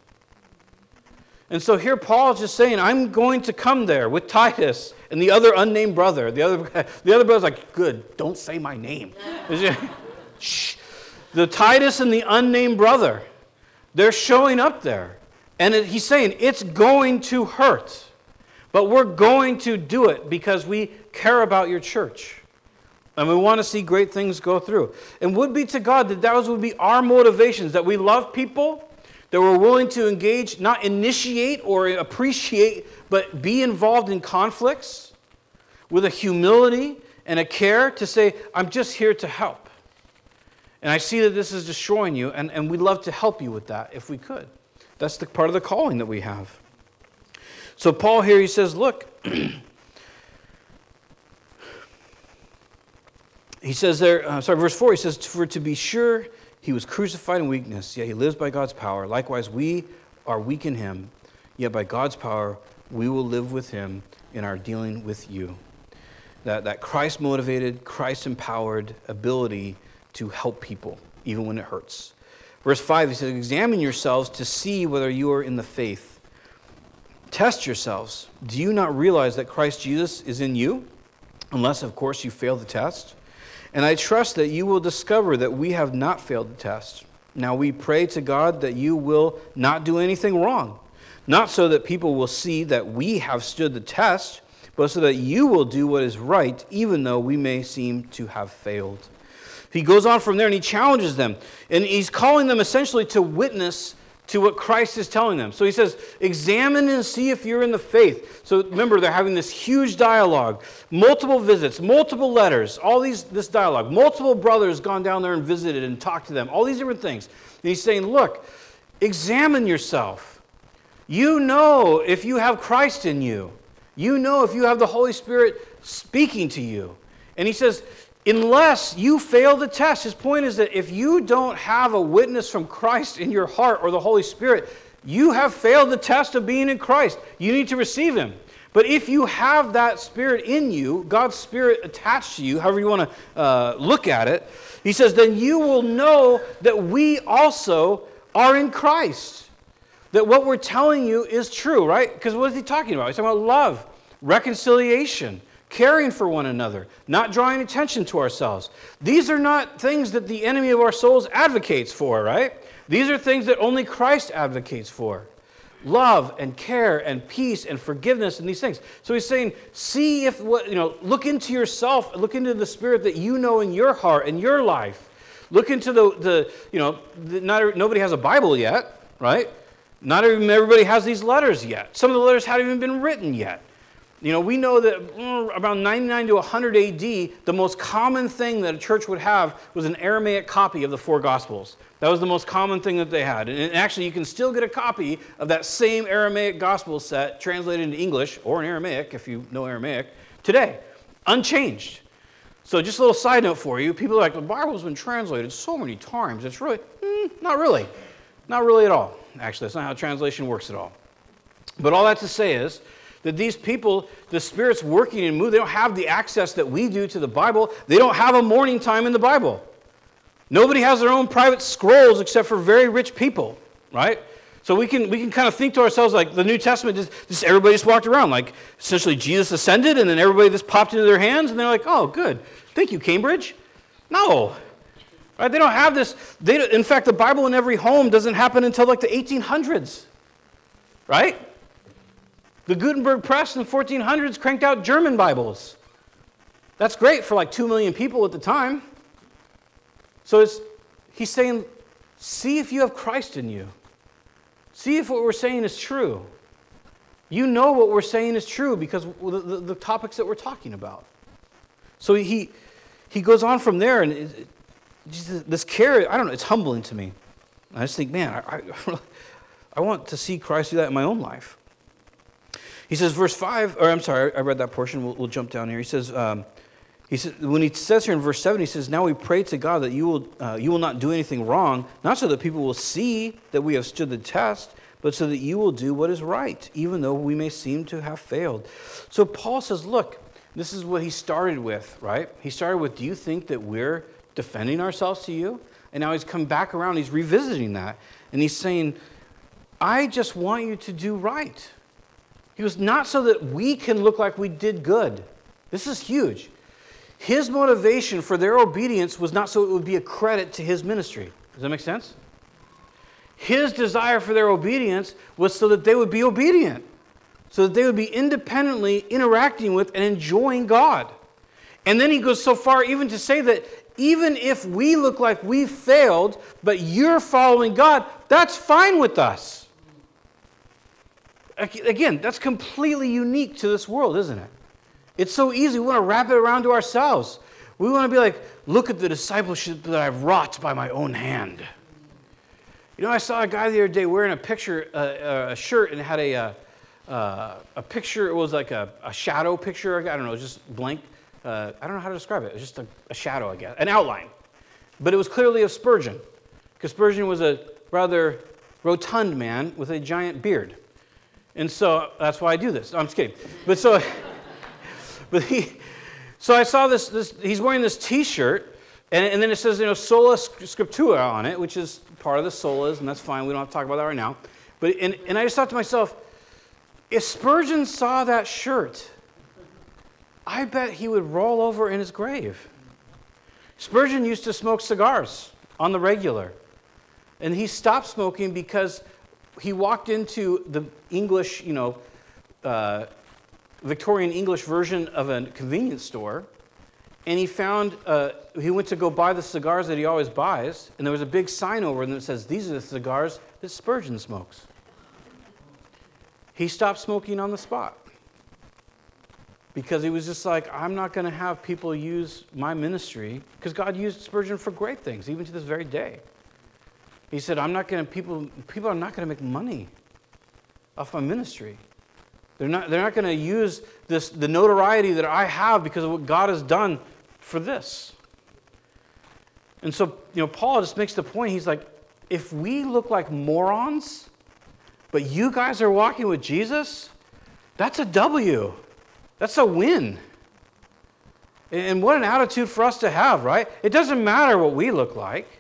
And so here Paul is just saying, I'm going to come there with Titus and the other unnamed brother. The other, the other brother's like, good, don't say my name. Shh. The Titus and the unnamed brother, they're showing up there. And it, he's saying it's going to hurt, but we're going to do it because we care about your church. And we want to see great things go through. And would be to God that those would be our motivations, that we love people, that we're willing to engage, not initiate or appreciate, but be involved in conflicts with a humility and a care to say, I'm just here to help. And I see that this is destroying you, and, and we'd love to help you with that if we could. That's the part of the calling that we have. So, Paul here, he says, Look, he says there, uh, sorry, verse 4, he says, For to be sure he was crucified in weakness, yet he lives by God's power. Likewise, we are weak in him, yet by God's power, we will live with him in our dealing with you. That, that Christ motivated, Christ empowered ability to help people, even when it hurts. Verse 5, he says, Examine yourselves to see whether you are in the faith. Test yourselves. Do you not realize that Christ Jesus is in you? Unless, of course, you fail the test. And I trust that you will discover that we have not failed the test. Now we pray to God that you will not do anything wrong, not so that people will see that we have stood the test, but so that you will do what is right, even though we may seem to have failed. He goes on from there and he challenges them, and he's calling them essentially to witness to what Christ is telling them. So he says, examine and see if you're in the faith. So remember, they're having this huge dialogue, multiple visits, multiple letters, all these this dialogue. Multiple brothers gone down there and visited and talked to them, all these different things. And he's saying, look, examine yourself. You know if you have Christ in you. You know if you have the Holy Spirit speaking to you. And he says, unless you fail the test. His point is that if you don't have a witness from Christ in your heart or the Holy Spirit, you have failed the test of being in Christ. You need to receive Him. But if you have that Spirit in you, God's Spirit attached to you, however you want to uh, look at it, He says, then you will know that we also are in Christ. That what we're telling you is true, right? Because what is He talking about? He's talking about love, reconciliation, caring for one another, not drawing attention to ourselves. These are not things that the enemy of our souls advocates for, right? These are things that only Christ advocates for. Love and care and peace and forgiveness and these things. So he's saying, see if what, you know, look into yourself, look into the spirit that you know in your heart and your life. Look into the, the you know, the, not, nobody has a Bible yet, right? Not everybody has these letters yet. Some of the letters haven't even been written yet. You know, we know that mm, around 99 to 100 AD, the most common thing that a church would have was an Aramaic copy of the four Gospels. That was the most common thing that they had. And actually, you can still get a copy of that same Aramaic Gospel set translated into English or in Aramaic, if you know Aramaic, today, unchanged. So, just a little side note for you people are like, the Bible's been translated so many times. It's really, mm, not really. Not really at all. Actually, that's not how translation works at all. But all that to say is, that these people, the Spirit's working and moving. They don't have the access that we do to the Bible. They don't have a morning time in the Bible. Nobody has their own private scrolls except for very rich people, right? So we can, we can kind of think to ourselves like the New Testament, just, just everybody just walked around. Like essentially Jesus ascended and then everybody just popped into their hands and they're like, oh, good. Thank you, Cambridge. No. Right? They don't have this. They, in fact, the Bible in every home doesn't happen until like the 1800s. Right? The Gutenberg press in the 1400s cranked out German Bibles. That's great for like 2 million people at the time. So he's saying, see if you have Christ in you. See if what we're saying is true. You know what we're saying is true because the, the, the topics that we're talking about. So he, he goes on from there, and it, it, this care, I don't know, it's humbling to me. I just think, man, I, I, I want to see Christ do that in my own life. He says, verse 5, or I'm sorry, I read that portion. We'll, we'll jump down here. He says, um, he says, when he says here in verse 7, he says, Now we pray to God that you will, uh, you will not do anything wrong, not so that people will see that we have stood the test, but so that you will do what is right, even though we may seem to have failed. So Paul says, Look, this is what he started with, right? He started with, Do you think that we're defending ourselves to you? And now he's come back around, he's revisiting that. And he's saying, I just want you to do right. He goes, not so that we can look like we did good. This is huge. His motivation for their obedience was not so it would be a credit to his ministry. Does that make sense? His desire for their obedience was so that they would be obedient, so that they would be independently interacting with and enjoying God. And then he goes so far even to say that even if we look like we failed, but you're following God, that's fine with us. Again, that's completely unique to this world, isn't it? It's so easy. We want to wrap it around to ourselves. We want to be like, look at the discipleship that I've wrought by my own hand. You know, I saw a guy the other day wearing a picture, uh, uh a shirt, and had a, uh, uh, a picture. It was like a, a, shadow picture. I don't know, just blank. Uh, I don't know how to describe it. It was just a, a shadow, I guess, an outline. But it was clearly of Spurgeon, because Spurgeon was a rather rotund man with a giant beard. And so that's why I do this. I'm just kidding. But so, but he, so I saw this, this he's wearing this t shirt, and, and then it says, you know, sola scriptura on it, which is part of the solas, and that's fine. We don't have to talk about that right now. But, and, and I just thought to myself, if Spurgeon saw that shirt, I bet he would roll over in his grave. Spurgeon used to smoke cigars on the regular. And he stopped smoking because he walked into the English, you know, uh, Victorian English version of a convenience store, and he found, uh, he went to go buy the cigars that he always buys, and there was a big sign over them that says, These are the cigars that Spurgeon smokes. He stopped smoking on the spot because he was just like, I'm not going to have people use my ministry because God used Spurgeon for great things, even to this very day. He said, I'm not going to, people, people are not going to make money off my ministry. They're not, they're not going to use this, the notoriety that I have because of what God has done for this. And so, you know, Paul just makes the point. He's like, if we look like morons, but you guys are walking with Jesus, that's a W. That's a win. And what an attitude for us to have, right? It doesn't matter what we look like.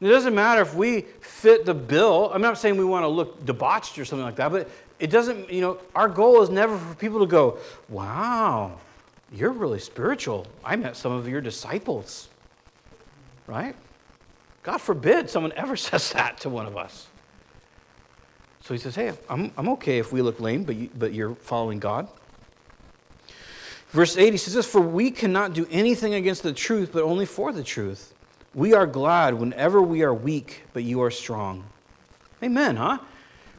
It doesn't matter if we fit the bill. I'm not saying we want to look debauched or something like that, but it doesn't, you know, our goal is never for people to go, wow, you're really spiritual. I met some of your disciples, right? God forbid someone ever says that to one of us. So he says, hey, I'm, I'm okay if we look lame, but, you, but you're following God. Verse 8, he says this For we cannot do anything against the truth, but only for the truth. We are glad whenever we are weak, but you are strong. Amen, huh?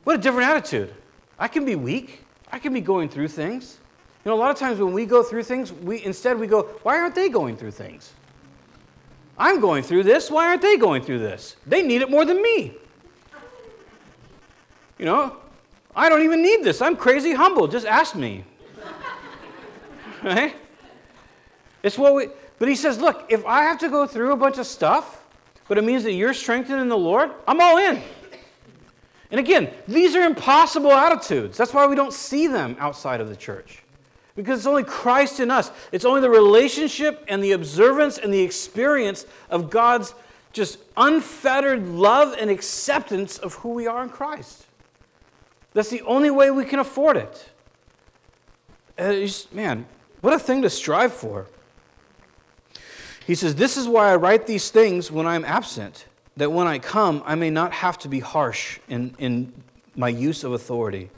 What a different attitude. I can be weak. I can be going through things. You know, a lot of times when we go through things, we instead we go, why aren't they going through things? I'm going through this. Why aren't they going through this? They need it more than me. You know, I don't even need this. I'm crazy humble. Just ask me. right? It's what we, but he says, look, if I have to go through a bunch of stuff, but it means that you're strengthened in the Lord, I'm all in. And again, these are impossible attitudes. That's why we don't see them outside of the church. Because it's only Christ in us. It's only the relationship and the observance and the experience of God's just unfettered love and acceptance of who we are in Christ. That's the only way we can afford it. Just, man, what a thing to strive for. He says, This is why I write these things when I'm absent, that when I come, I may not have to be harsh in, in my use of authority.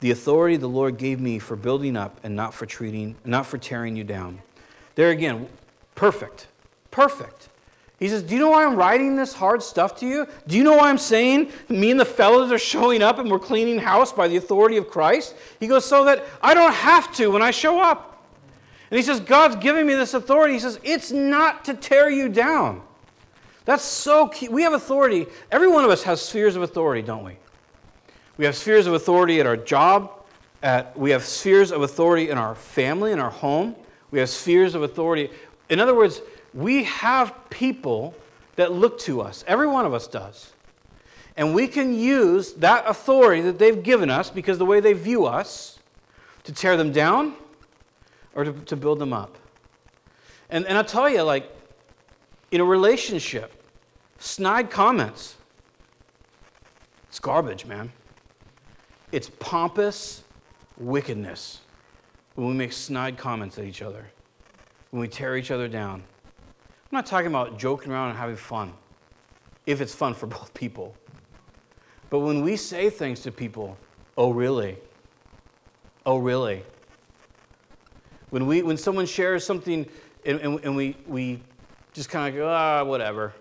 The authority the Lord gave me for building up and not for treating, not for tearing you down. There again, perfect. Perfect. He says, Do you know why I'm writing this hard stuff to you? Do you know why I'm saying me and the fellows are showing up and we're cleaning house by the authority of Christ? He goes, So that I don't have to when I show up. And he says, God's giving me this authority. He says, it's not to tear you down. That's so key. We have authority. Every one of us has spheres of authority, don't we? We have spheres of authority at our job. At, we have spheres of authority in our family, in our home. We have spheres of authority. In other words, we have people that look to us. Every one of us does. And we can use that authority that they've given us because the way they view us to tear them down or to, to build them up. And, and I'll tell you, like, in a relationship, snide comments, it's garbage, man. It's pompous wickedness when we make snide comments at each other, when we tear each other down. I'm not talking about joking around and having fun, if it's fun for both people. But when we say things to people, oh, really? Oh, really? When, we, when someone shares something and, and, and we, we just kind of go, ah, whatever.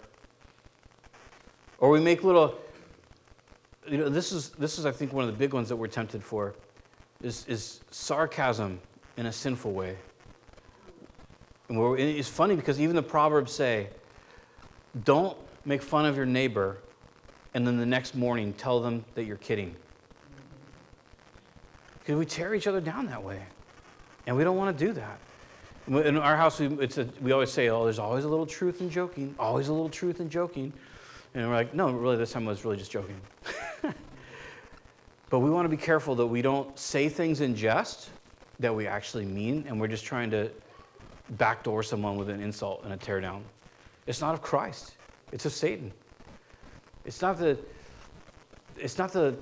Or we make little, you know, this is, this is, I think, one of the big ones that we're tempted for, is, is sarcasm in a sinful way. And it's funny because even the Proverbs say, don't make fun of your neighbor and then the next morning tell them that you're kidding. Because we tear each other down that way. And we don't want to do that. In our house, we, a, we always say, oh, there's always a little truth in joking, always a little truth in joking. And we're like, no, really, this time I was really just joking. but we want to be careful that we don't say things in jest that we actually mean, and we're just trying to backdoor someone with an insult and a teardown. It's not of Christ, it's of Satan. It's not the, it's not the,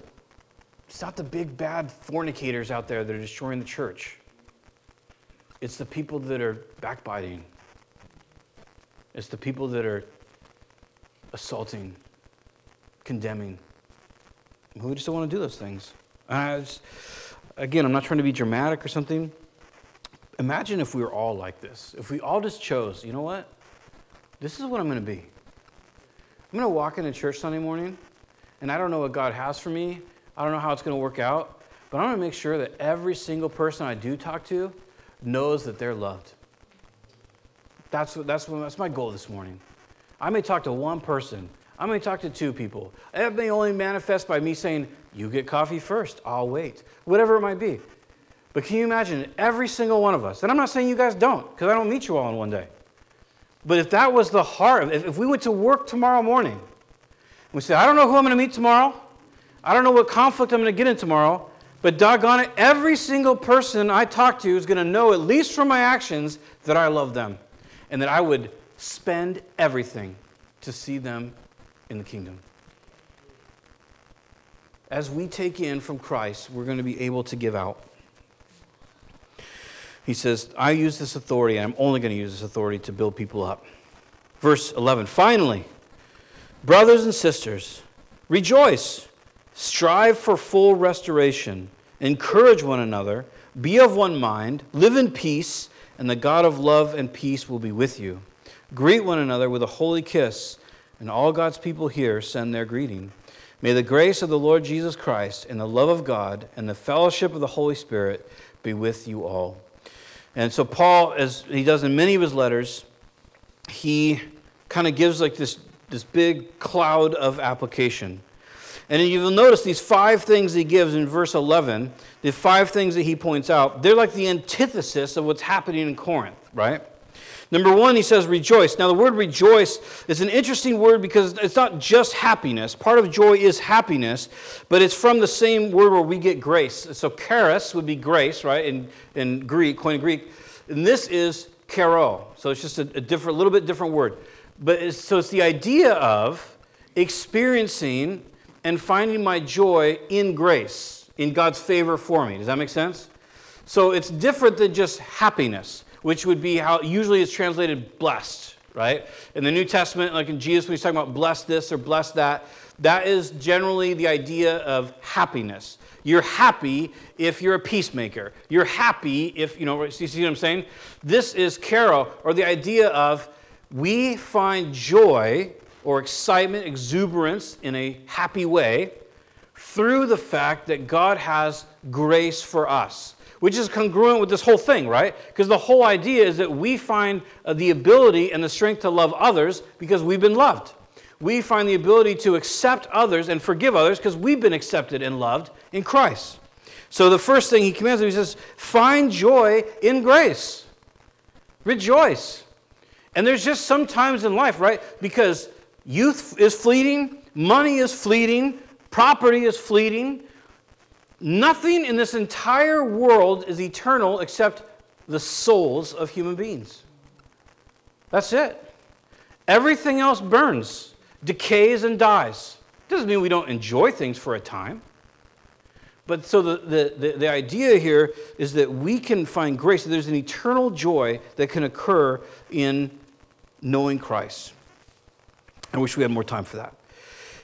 it's not the big bad fornicators out there that are destroying the church. It's the people that are backbiting. It's the people that are assaulting, condemning. We just don't want to do those things. Just, again, I'm not trying to be dramatic or something. Imagine if we were all like this. If we all just chose, you know what? This is what I'm going to be. I'm going to walk into church Sunday morning, and I don't know what God has for me. I don't know how it's going to work out, but I'm going to make sure that every single person I do talk to knows that they're loved. That's, that's, that's my goal this morning. I may talk to one person. I may talk to two people. It may only manifest by me saying, You get coffee first, I'll wait. Whatever it might be. But can you imagine every single one of us? And I'm not saying you guys don't, because I don't meet you all in one day. But if that was the heart, if, if we went to work tomorrow morning, we said, I don't know who I'm going to meet tomorrow, I don't know what conflict I'm going to get in tomorrow, but doggone it, every single person I talk to is going to know, at least from my actions, that I love them and that I would spend everything to see them in the kingdom. As we take in from Christ, we're going to be able to give out. He says, I use this authority, and I'm only going to use this authority to build people up. Verse 11 Finally, brothers and sisters, rejoice, strive for full restoration, encourage one another, be of one mind, live in peace, and the God of love and peace will be with you. Greet one another with a holy kiss, and all God's people here send their greeting. May the grace of the Lord Jesus Christ and the love of God and the fellowship of the Holy Spirit be with you all. And so, Paul, as he does in many of his letters, he kind of gives like this, this big cloud of application. And you'll notice these five things he gives in verse 11, the five things that he points out, they're like the antithesis of what's happening in Corinth, right? Number one, he says rejoice. Now, the word rejoice is an interesting word because it's not just happiness. Part of joy is happiness, but it's from the same word where we get grace. So, charis would be grace, right, in, in Greek, Koine Greek. And this is chairo. So, it's just a, a different, little bit different word. But it's, so, it's the idea of experiencing and finding my joy in grace, in God's favor for me. Does that make sense? So it's different than just happiness, which would be how usually it's translated blessed, right? In the New Testament, like in Jesus, when he's talking about bless this or bless that, that is generally the idea of happiness. You're happy if you're a peacemaker. You're happy if, you know, you see what I'm saying? This is chairo, or the idea of we find joy or excitement, exuberance in a happy way through the fact that God has grace for us, which is congruent with this whole thing, right? Because the whole idea is that we find uh, the ability and the strength to love others because we've been loved. We find the ability to accept others and forgive others because we've been accepted and loved in Christ. So the first thing he commands, he says, find joy in grace. Rejoice. And there's just some times in life, right? Because Youth is fleeting, money is fleeting, property is fleeting. Nothing in this entire world is eternal except the souls of human beings. That's it. Everything else burns, decays, and dies. Doesn't mean we don't enjoy things for a time. But so the, the, the, the, idea here is that we can find grace, there's an eternal joy that can occur in knowing Christ. I wish we had more time for that.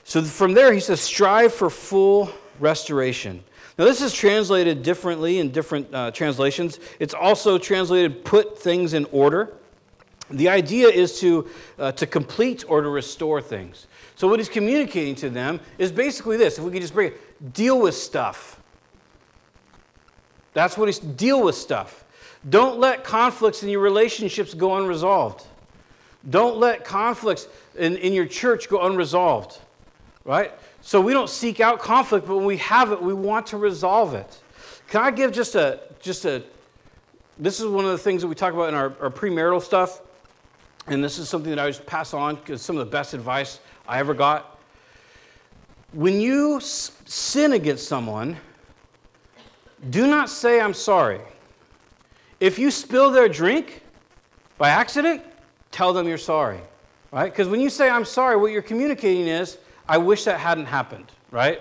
So from there, he says, strive for full restoration. Now, this is translated differently in different uh, translations. It's also translated put things in order. The idea is to, uh, to complete or to restore things. So, what he's communicating to them is basically this if we could just bring it, deal with stuff. That's what he's deal with stuff. Don't let conflicts in your relationships go unresolved. Don't let conflicts in, in your church go unresolved, right? So we don't seek out conflict, but when we have it, we want to resolve it. Can I give just a, just a, this is one of the things that we talk about in our, our premarital stuff, and this is something that I always pass on because some of the best advice I ever got. When you sin against someone, do not say, I'm sorry. If you spill their drink by accident, tell them you're sorry, right? Because when you say, I'm sorry, what you're communicating is, I wish that hadn't happened, right?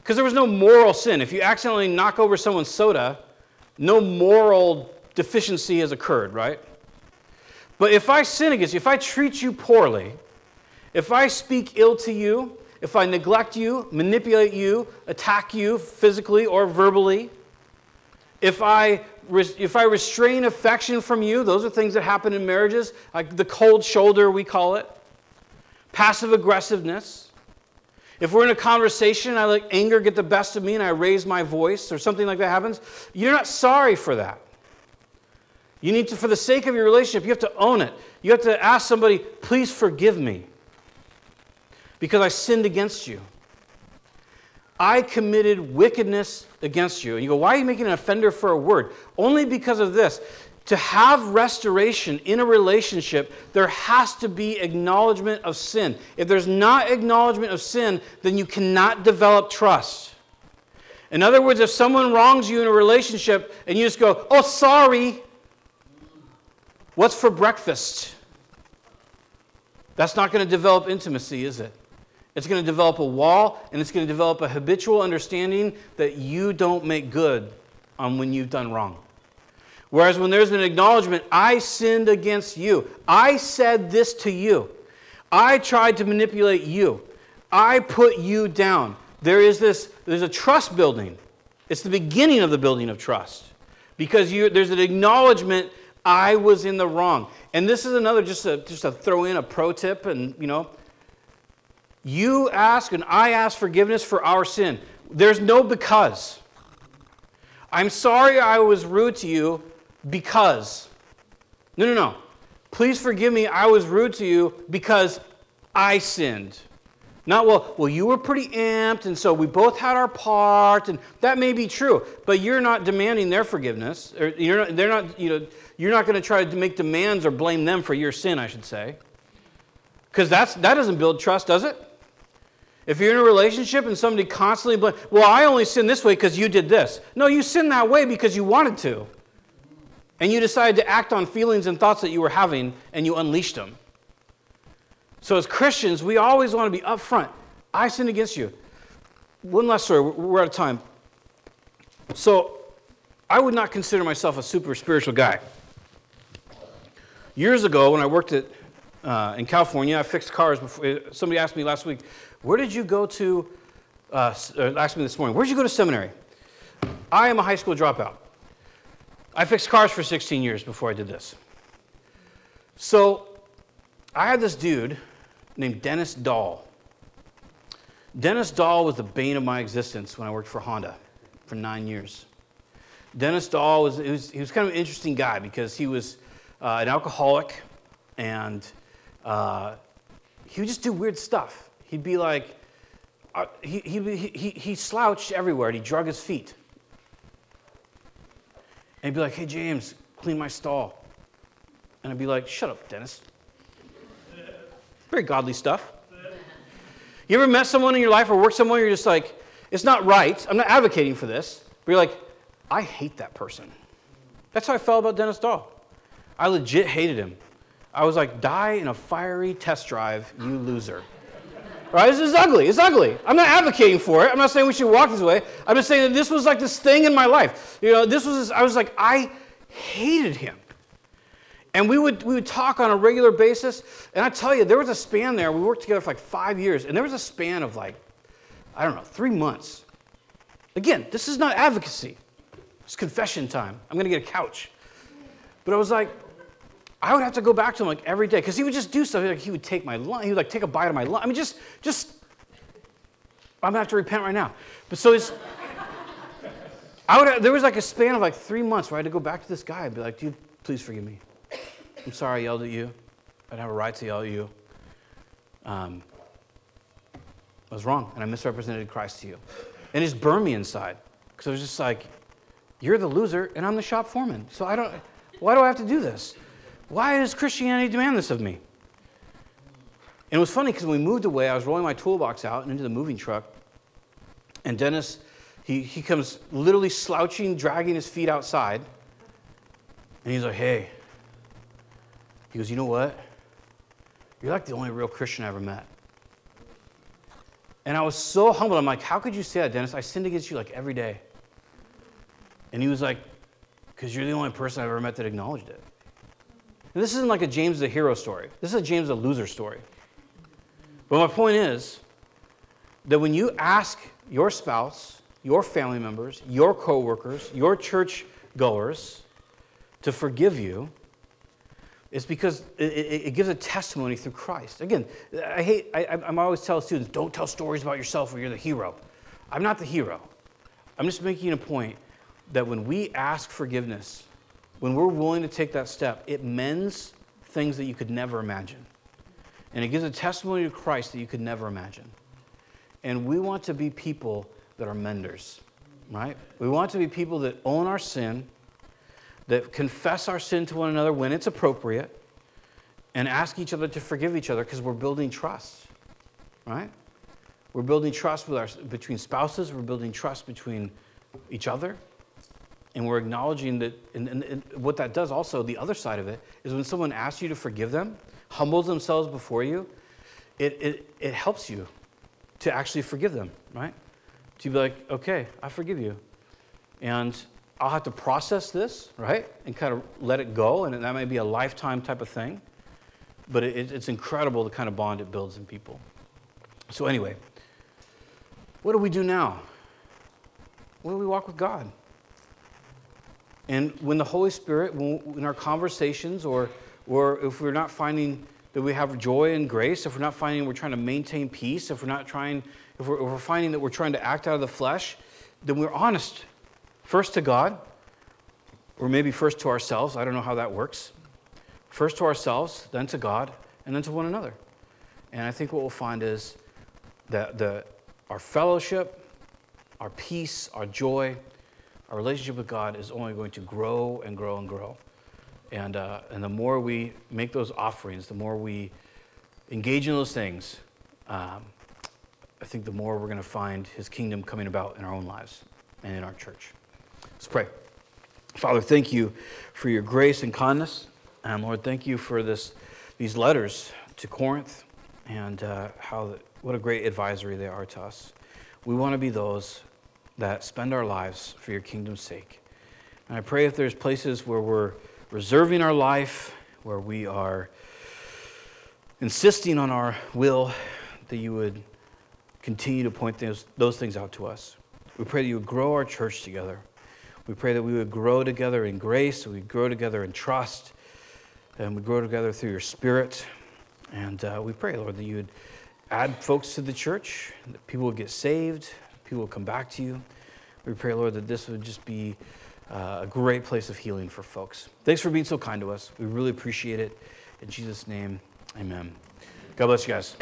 Because there was no moral sin. If you accidentally knock over someone's soda, no moral deficiency has occurred, right? But if I sin against you, if I treat you poorly, if I speak ill to you, if I neglect you, manipulate you, attack you physically or verbally, if I, if I restrain affection from you, those are things that happen in marriages, like the cold shoulder, we call it, passive aggressiveness. If we're in a conversation I let anger get the best of me and I raise my voice or something like that happens, you're not sorry for that. You need to, for the sake of your relationship, you have to own it. You have to ask somebody, please forgive me because I sinned against you. I committed wickedness against you. And you go, why are you making an offender for a word? Only because of this. To have restoration in a relationship, there has to be acknowledgement of sin. If there's not acknowledgement of sin, then you cannot develop trust. In other words, if someone wrongs you in a relationship and you just go, oh, sorry, what's for breakfast? That's not going to develop intimacy, is it? It's going to develop a wall and it's going to develop a habitual understanding that you don't make good on when you've done wrong. Whereas when there's an acknowledgement, I sinned against you, I said this to you, I tried to manipulate you, I put you down. There is this, there's a trust building. It's the beginning of the building of trust because you, there's an acknowledgement I was in the wrong. And this is another, just to, just to throw in a pro tip and, you know, you ask and I ask forgiveness for our sin. There's no because. I'm sorry I was rude to you because. No, no, no. Please forgive me. I was rude to you because I sinned. Not, well, well, you were pretty amped, and so we both had our part, and that may be true, but you're not demanding their forgiveness. Or you're not, they're not, you know, you're not going to try to make demands or blame them for your sin, I should say. Because that doesn't build trust, does it? If you're in a relationship and somebody constantly blame, well, I only sin this way because you did this. No, you sin that way because you wanted to. And you decided to act on feelings and thoughts that you were having and you unleashed them. So as Christians, we always want to be upfront. I sinned against you. One last story. We're out of time. So I would not consider myself a super spiritual guy. Years ago, when I worked at, uh, in California, I fixed cars. Before, somebody asked me last week, where did you go to? Uh, uh, asked me this morning, where did you go to seminary? I am a high school dropout. I fixed cars for 16 years before I did this. So I had this dude named Dennis Dahl. Dennis Dahl was the bane of my existence when I worked for Honda for nine years. Dennis Dahl was, was he was kind of an interesting guy because he was uh, an alcoholic and uh, he would just do weird stuff he'd be like, uh, he, he, he, he slouched everywhere and he drug his feet. And he'd be like, hey, James, clean my stall. And I'd be like, shut up, Dennis. Very godly stuff. You ever met someone in your life or worked someone you're just like, it's not right. I'm not advocating for this. But you're like, I hate that person. That's how I felt about Dennis Dahl. I legit hated him. I was like, die in a fiery test drive, you loser. Right? This is ugly. It's ugly. I'm not advocating for it. I'm not saying we should walk this way. I'm just saying that this was like this thing in my life. You know, this was, this, I was like, I hated him. And we would, we would talk on a regular basis. And I tell you, there was a span there. We worked together for like five years. And there was a span of like, I don't know, three months. Again, this is not advocacy. It's confession time. I'm going to get a couch. But I was like, I would have to go back to him like every day because he would just do stuff. Like he would take my lunch. He would like take a bite of my lunch. I mean, just, just. I'm gonna have to repent right now. But so it's. I would. There was like a span of like three months where I had to go back to this guy and be like, "Dude, please forgive me. I'm sorry I yelled at you. I didn't have a right to yell at you. Um, I was wrong, and I misrepresented Christ to you." And it just burned me inside because I was just like, "You're the loser, and I'm the shop foreman. So I don't. Why do I have to do this?" Why does Christianity demand this of me? And it was funny because when we moved away, I was rolling my toolbox out and into the moving truck, and Dennis, he, he comes literally slouching, dragging his feet outside, and he's like, hey. He goes, you know what? You're like the only real Christian I ever met. And I was so humbled. I'm like, how could you say that, Dennis? I sinned against you like every day. And he was like, because you're the only person I've ever met that acknowledged it. And this isn't like a James the hero story. This is a James the loser story. But my point is that when you ask your spouse, your family members, your coworkers, your church goers to forgive you, it's because it, gives a testimony through Christ. Again, I hate, I, I'm always tell students, don't tell stories about yourself where you're the hero. I'm not the hero. I'm just making a point that when we ask forgiveness, when we're willing to take that step, it mends things that you could never imagine. And it gives a testimony to Christ that you could never imagine. And we want to be people that are menders, right? We want to be people that own our sin that confess our sin to one another when it's appropriate and ask each other to forgive each other because we're building trust, right? We're building trust with our, between spouses, we're building trust between each other, and we're acknowledging that, and, and, and what that does also, the other side of it, is when someone asks you to forgive them, humbles themselves before you, it, it, it helps you to actually forgive them, right? To be like, okay, I forgive you. And I'll have to process this, right? And kind of let it go. And that may be a lifetime type of thing. But it, it's incredible the kind of bond it builds in people. So, anyway, what do we do now? Do we walk with God? And when the Holy Spirit, in our conversations, or, or if we're not finding that we have joy and grace, if we're not finding we're trying to maintain peace, if we're not trying, if we're, if we're finding that we're trying to act out of the flesh, then we're honest First to God, or maybe first to ourselves. I don't know how that works. First to ourselves, then to God, and then to one another. And I think what we'll find is that the, our fellowship, our peace, our joy, our relationship with God is only going to grow and grow and grow. And, uh, and the more we make those offerings, the more we engage in those things, um, I think the more we're going to find His kingdom coming about in our own lives and in our church. Let's pray. Father, thank you for your grace and kindness. And Lord, thank you for this, these letters to Corinth and uh, how what a great advisory they are to us. We want to be those that spend our lives for your kingdom's sake. And I pray if there's places where we're reserving our life, where we are insisting on our will, that you would continue to point those, those things out to us. We pray that you would grow our church together. We pray that we would grow together in grace, we grow together in trust, and we grow together through your spirit. And uh, we pray, Lord, that you would add folks to the church, that people would get saved, people will come back to you. We pray, Lord, that this would just be uh, a great place of healing for folks. Thanks for being so kind to us. We really appreciate it. In Jesus' name, amen. God bless you guys.